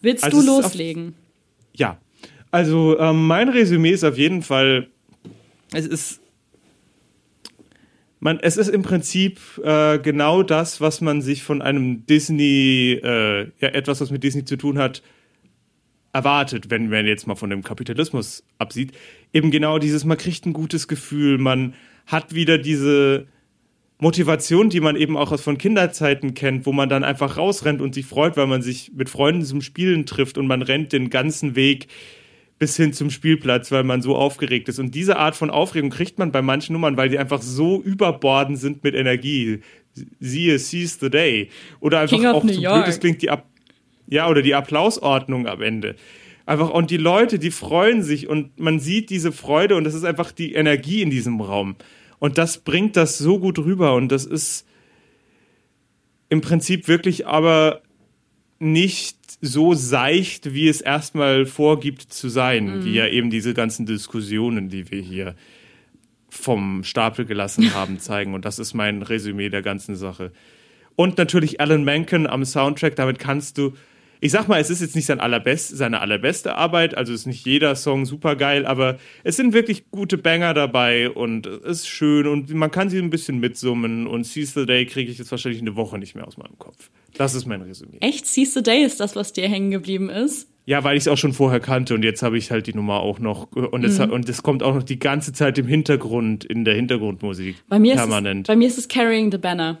Willst Also du ist auf- loslegen? Ja, also ähm, mein Resümee ist auf jeden Fall, es ist, man, es ist im Prinzip äh, genau das, was man sich von einem Disney, äh, ja, etwas, was mit Disney zu tun hat, erwartet, wenn man jetzt mal von dem Kapitalismus absieht. Eben genau dieses, man kriegt ein gutes Gefühl, man hat wieder diese Motivation, die man eben auch aus von Kinderzeiten kennt, wo man dann einfach rausrennt und sich freut, weil man sich mit Freunden zum Spielen trifft und man rennt den ganzen Weg bis hin zum Spielplatz, weil man so aufgeregt ist. Und diese Art von Aufregung kriegt man bei manchen Nummern, weil die einfach so überbordend sind mit Energie. Siehe Seize the Day. Oder einfach auch so blöd, es klingt die Ab ja, oder die Applausordnung am Ende. Einfach, und die Leute, die freuen sich und man sieht diese Freude und das ist einfach die Energie in diesem Raum. Und das bringt das so gut rüber und das ist im Prinzip wirklich aber nicht so seicht, wie es erstmal vorgibt zu sein, wie ja eben diese ganzen Diskussionen, die wir hier vom Stapel gelassen haben, zeigen. Und das ist mein Resümee der ganzen Sache. Und natürlich Alan Menken am Soundtrack, damit kannst du, ich sag mal, es ist jetzt nicht sein allerbest, seine allerbeste Arbeit, also ist nicht jeder Song super geil, aber es sind wirklich gute Banger dabei und es ist schön und man kann sie ein bisschen mitsummen und Seize the Day kriege ich jetzt wahrscheinlich eine Woche nicht mehr aus meinem Kopf. Das ist mein Resümee. Echt? Seize the Day ist das, was dir hängen geblieben ist? Ja, weil ich es auch schon vorher kannte und jetzt habe ich halt die Nummer auch noch und es, und es kommt auch noch die ganze Zeit im Hintergrund, in der Hintergrundmusik. Bei mir, ist es, permanent. bei mir ist es Carrying the Banner.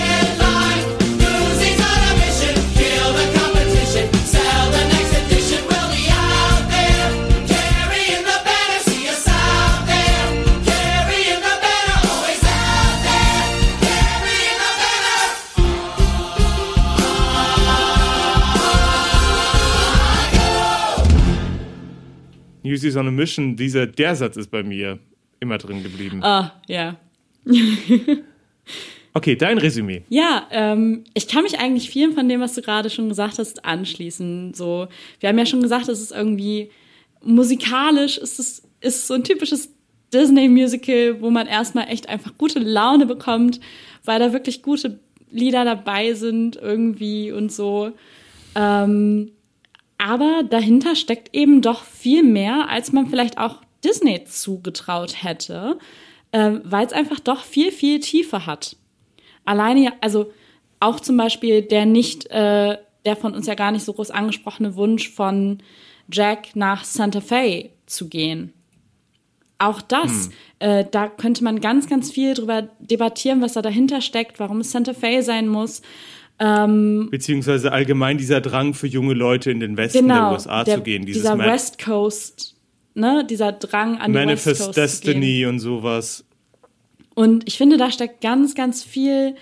Is on a Mission, dieser, der Satz ist bei mir immer drin geblieben. Ah, ja. Okay, dein Resümee. Ja, ähm, ich kann mich eigentlich vielen von dem, was du gerade schon gesagt hast, anschließen. So, wir haben ja schon gesagt, es ist irgendwie musikalisch, ist es ist so ein typisches Disney-Musical, wo man erstmal echt einfach gute Laune bekommt, weil da wirklich gute Lieder dabei sind irgendwie und so. Ähm, aber dahinter steckt eben doch viel mehr, als man vielleicht auch Disney zugetraut hätte, ähm, weil es einfach doch viel, viel Tiefe hat. Alleine, ja- also auch zum Beispiel der nicht, äh, der von uns ja gar nicht so groß angesprochene Wunsch von Jack nach Santa Fe zu gehen. Auch das, äh, da könnte man ganz, ganz viel drüber debattieren, was da dahinter steckt, warum es Santa Fe sein muss. Beziehungsweise allgemein dieser Drang für junge Leute in den Westen der Genau, USA der, zu gehen. Dieses dieser Ma- West Coast, ne, dieser Drang an die West Manifest Coast zu gehen. Destiny und sowas. Und ich finde, da steckt ganz, ganz viel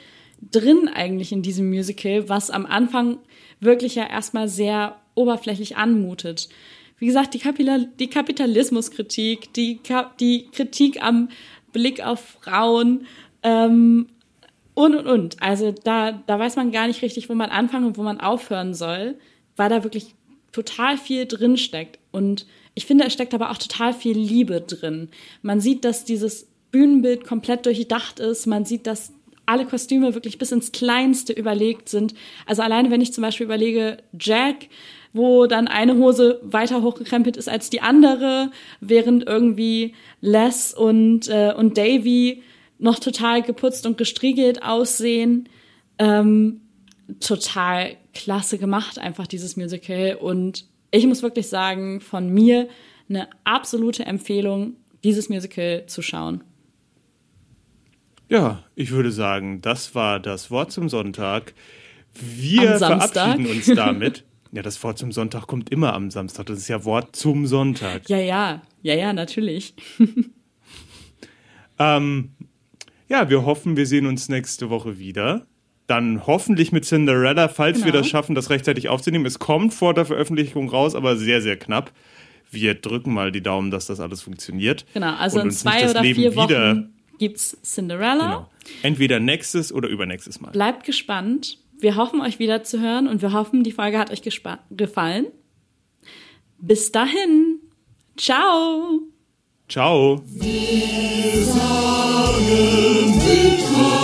drin eigentlich in diesem Musical, was am Anfang wirklich ja erstmal sehr oberflächlich anmutet. Wie gesagt, die, Kapila die Kapitalismuskritik, die, Ka die Kritik am Blick auf Frauen ähm, und, und, und. Also da, da weiß man gar nicht richtig, wo man anfangen und wo man aufhören soll, weil da wirklich total viel drin steckt. Und ich finde, es steckt aber auch total viel Liebe drin. Man sieht, dass dieses Bühnenbild komplett durchdacht ist. Man sieht, dass alle Kostüme wirklich bis ins Kleinste überlegt sind. Also alleine, wenn ich zum Beispiel überlege, Jack, wo dann eine Hose weiter hochgekrempelt ist als die andere, während irgendwie Les und, äh, und Davy noch total geputzt und gestriegelt aussehen. Ähm, total klasse gemacht, einfach dieses Musical. Und ich muss wirklich sagen, von mir eine absolute Empfehlung, dieses Musical zu schauen. Ja, ich würde sagen, das war das Wort zum Sonntag. Wir verabschieden uns damit. Ja, das Wort zum Sonntag kommt immer am Samstag. Das ist ja Wort zum Sonntag. Ja, ja, ja, ja, natürlich. Ähm, ja, wir hoffen, wir sehen uns nächste Woche wieder. Dann hoffentlich mit Cinderella, falls wir Genau. das schaffen, das rechtzeitig aufzunehmen. Es kommt vor der Veröffentlichung raus, aber sehr, sehr knapp. Wir drücken mal die Daumen, dass das alles funktioniert. Genau, also in zwei oder Leben vier wieder- Wochen gibt's Cinderella. Genau. Entweder nächstes oder übernächstes Mal. Bleibt gespannt. Wir hoffen, euch wieder zu hören und wir hoffen, die Folge hat euch gefallen. Bis dahin. Ciao. Ciao. You.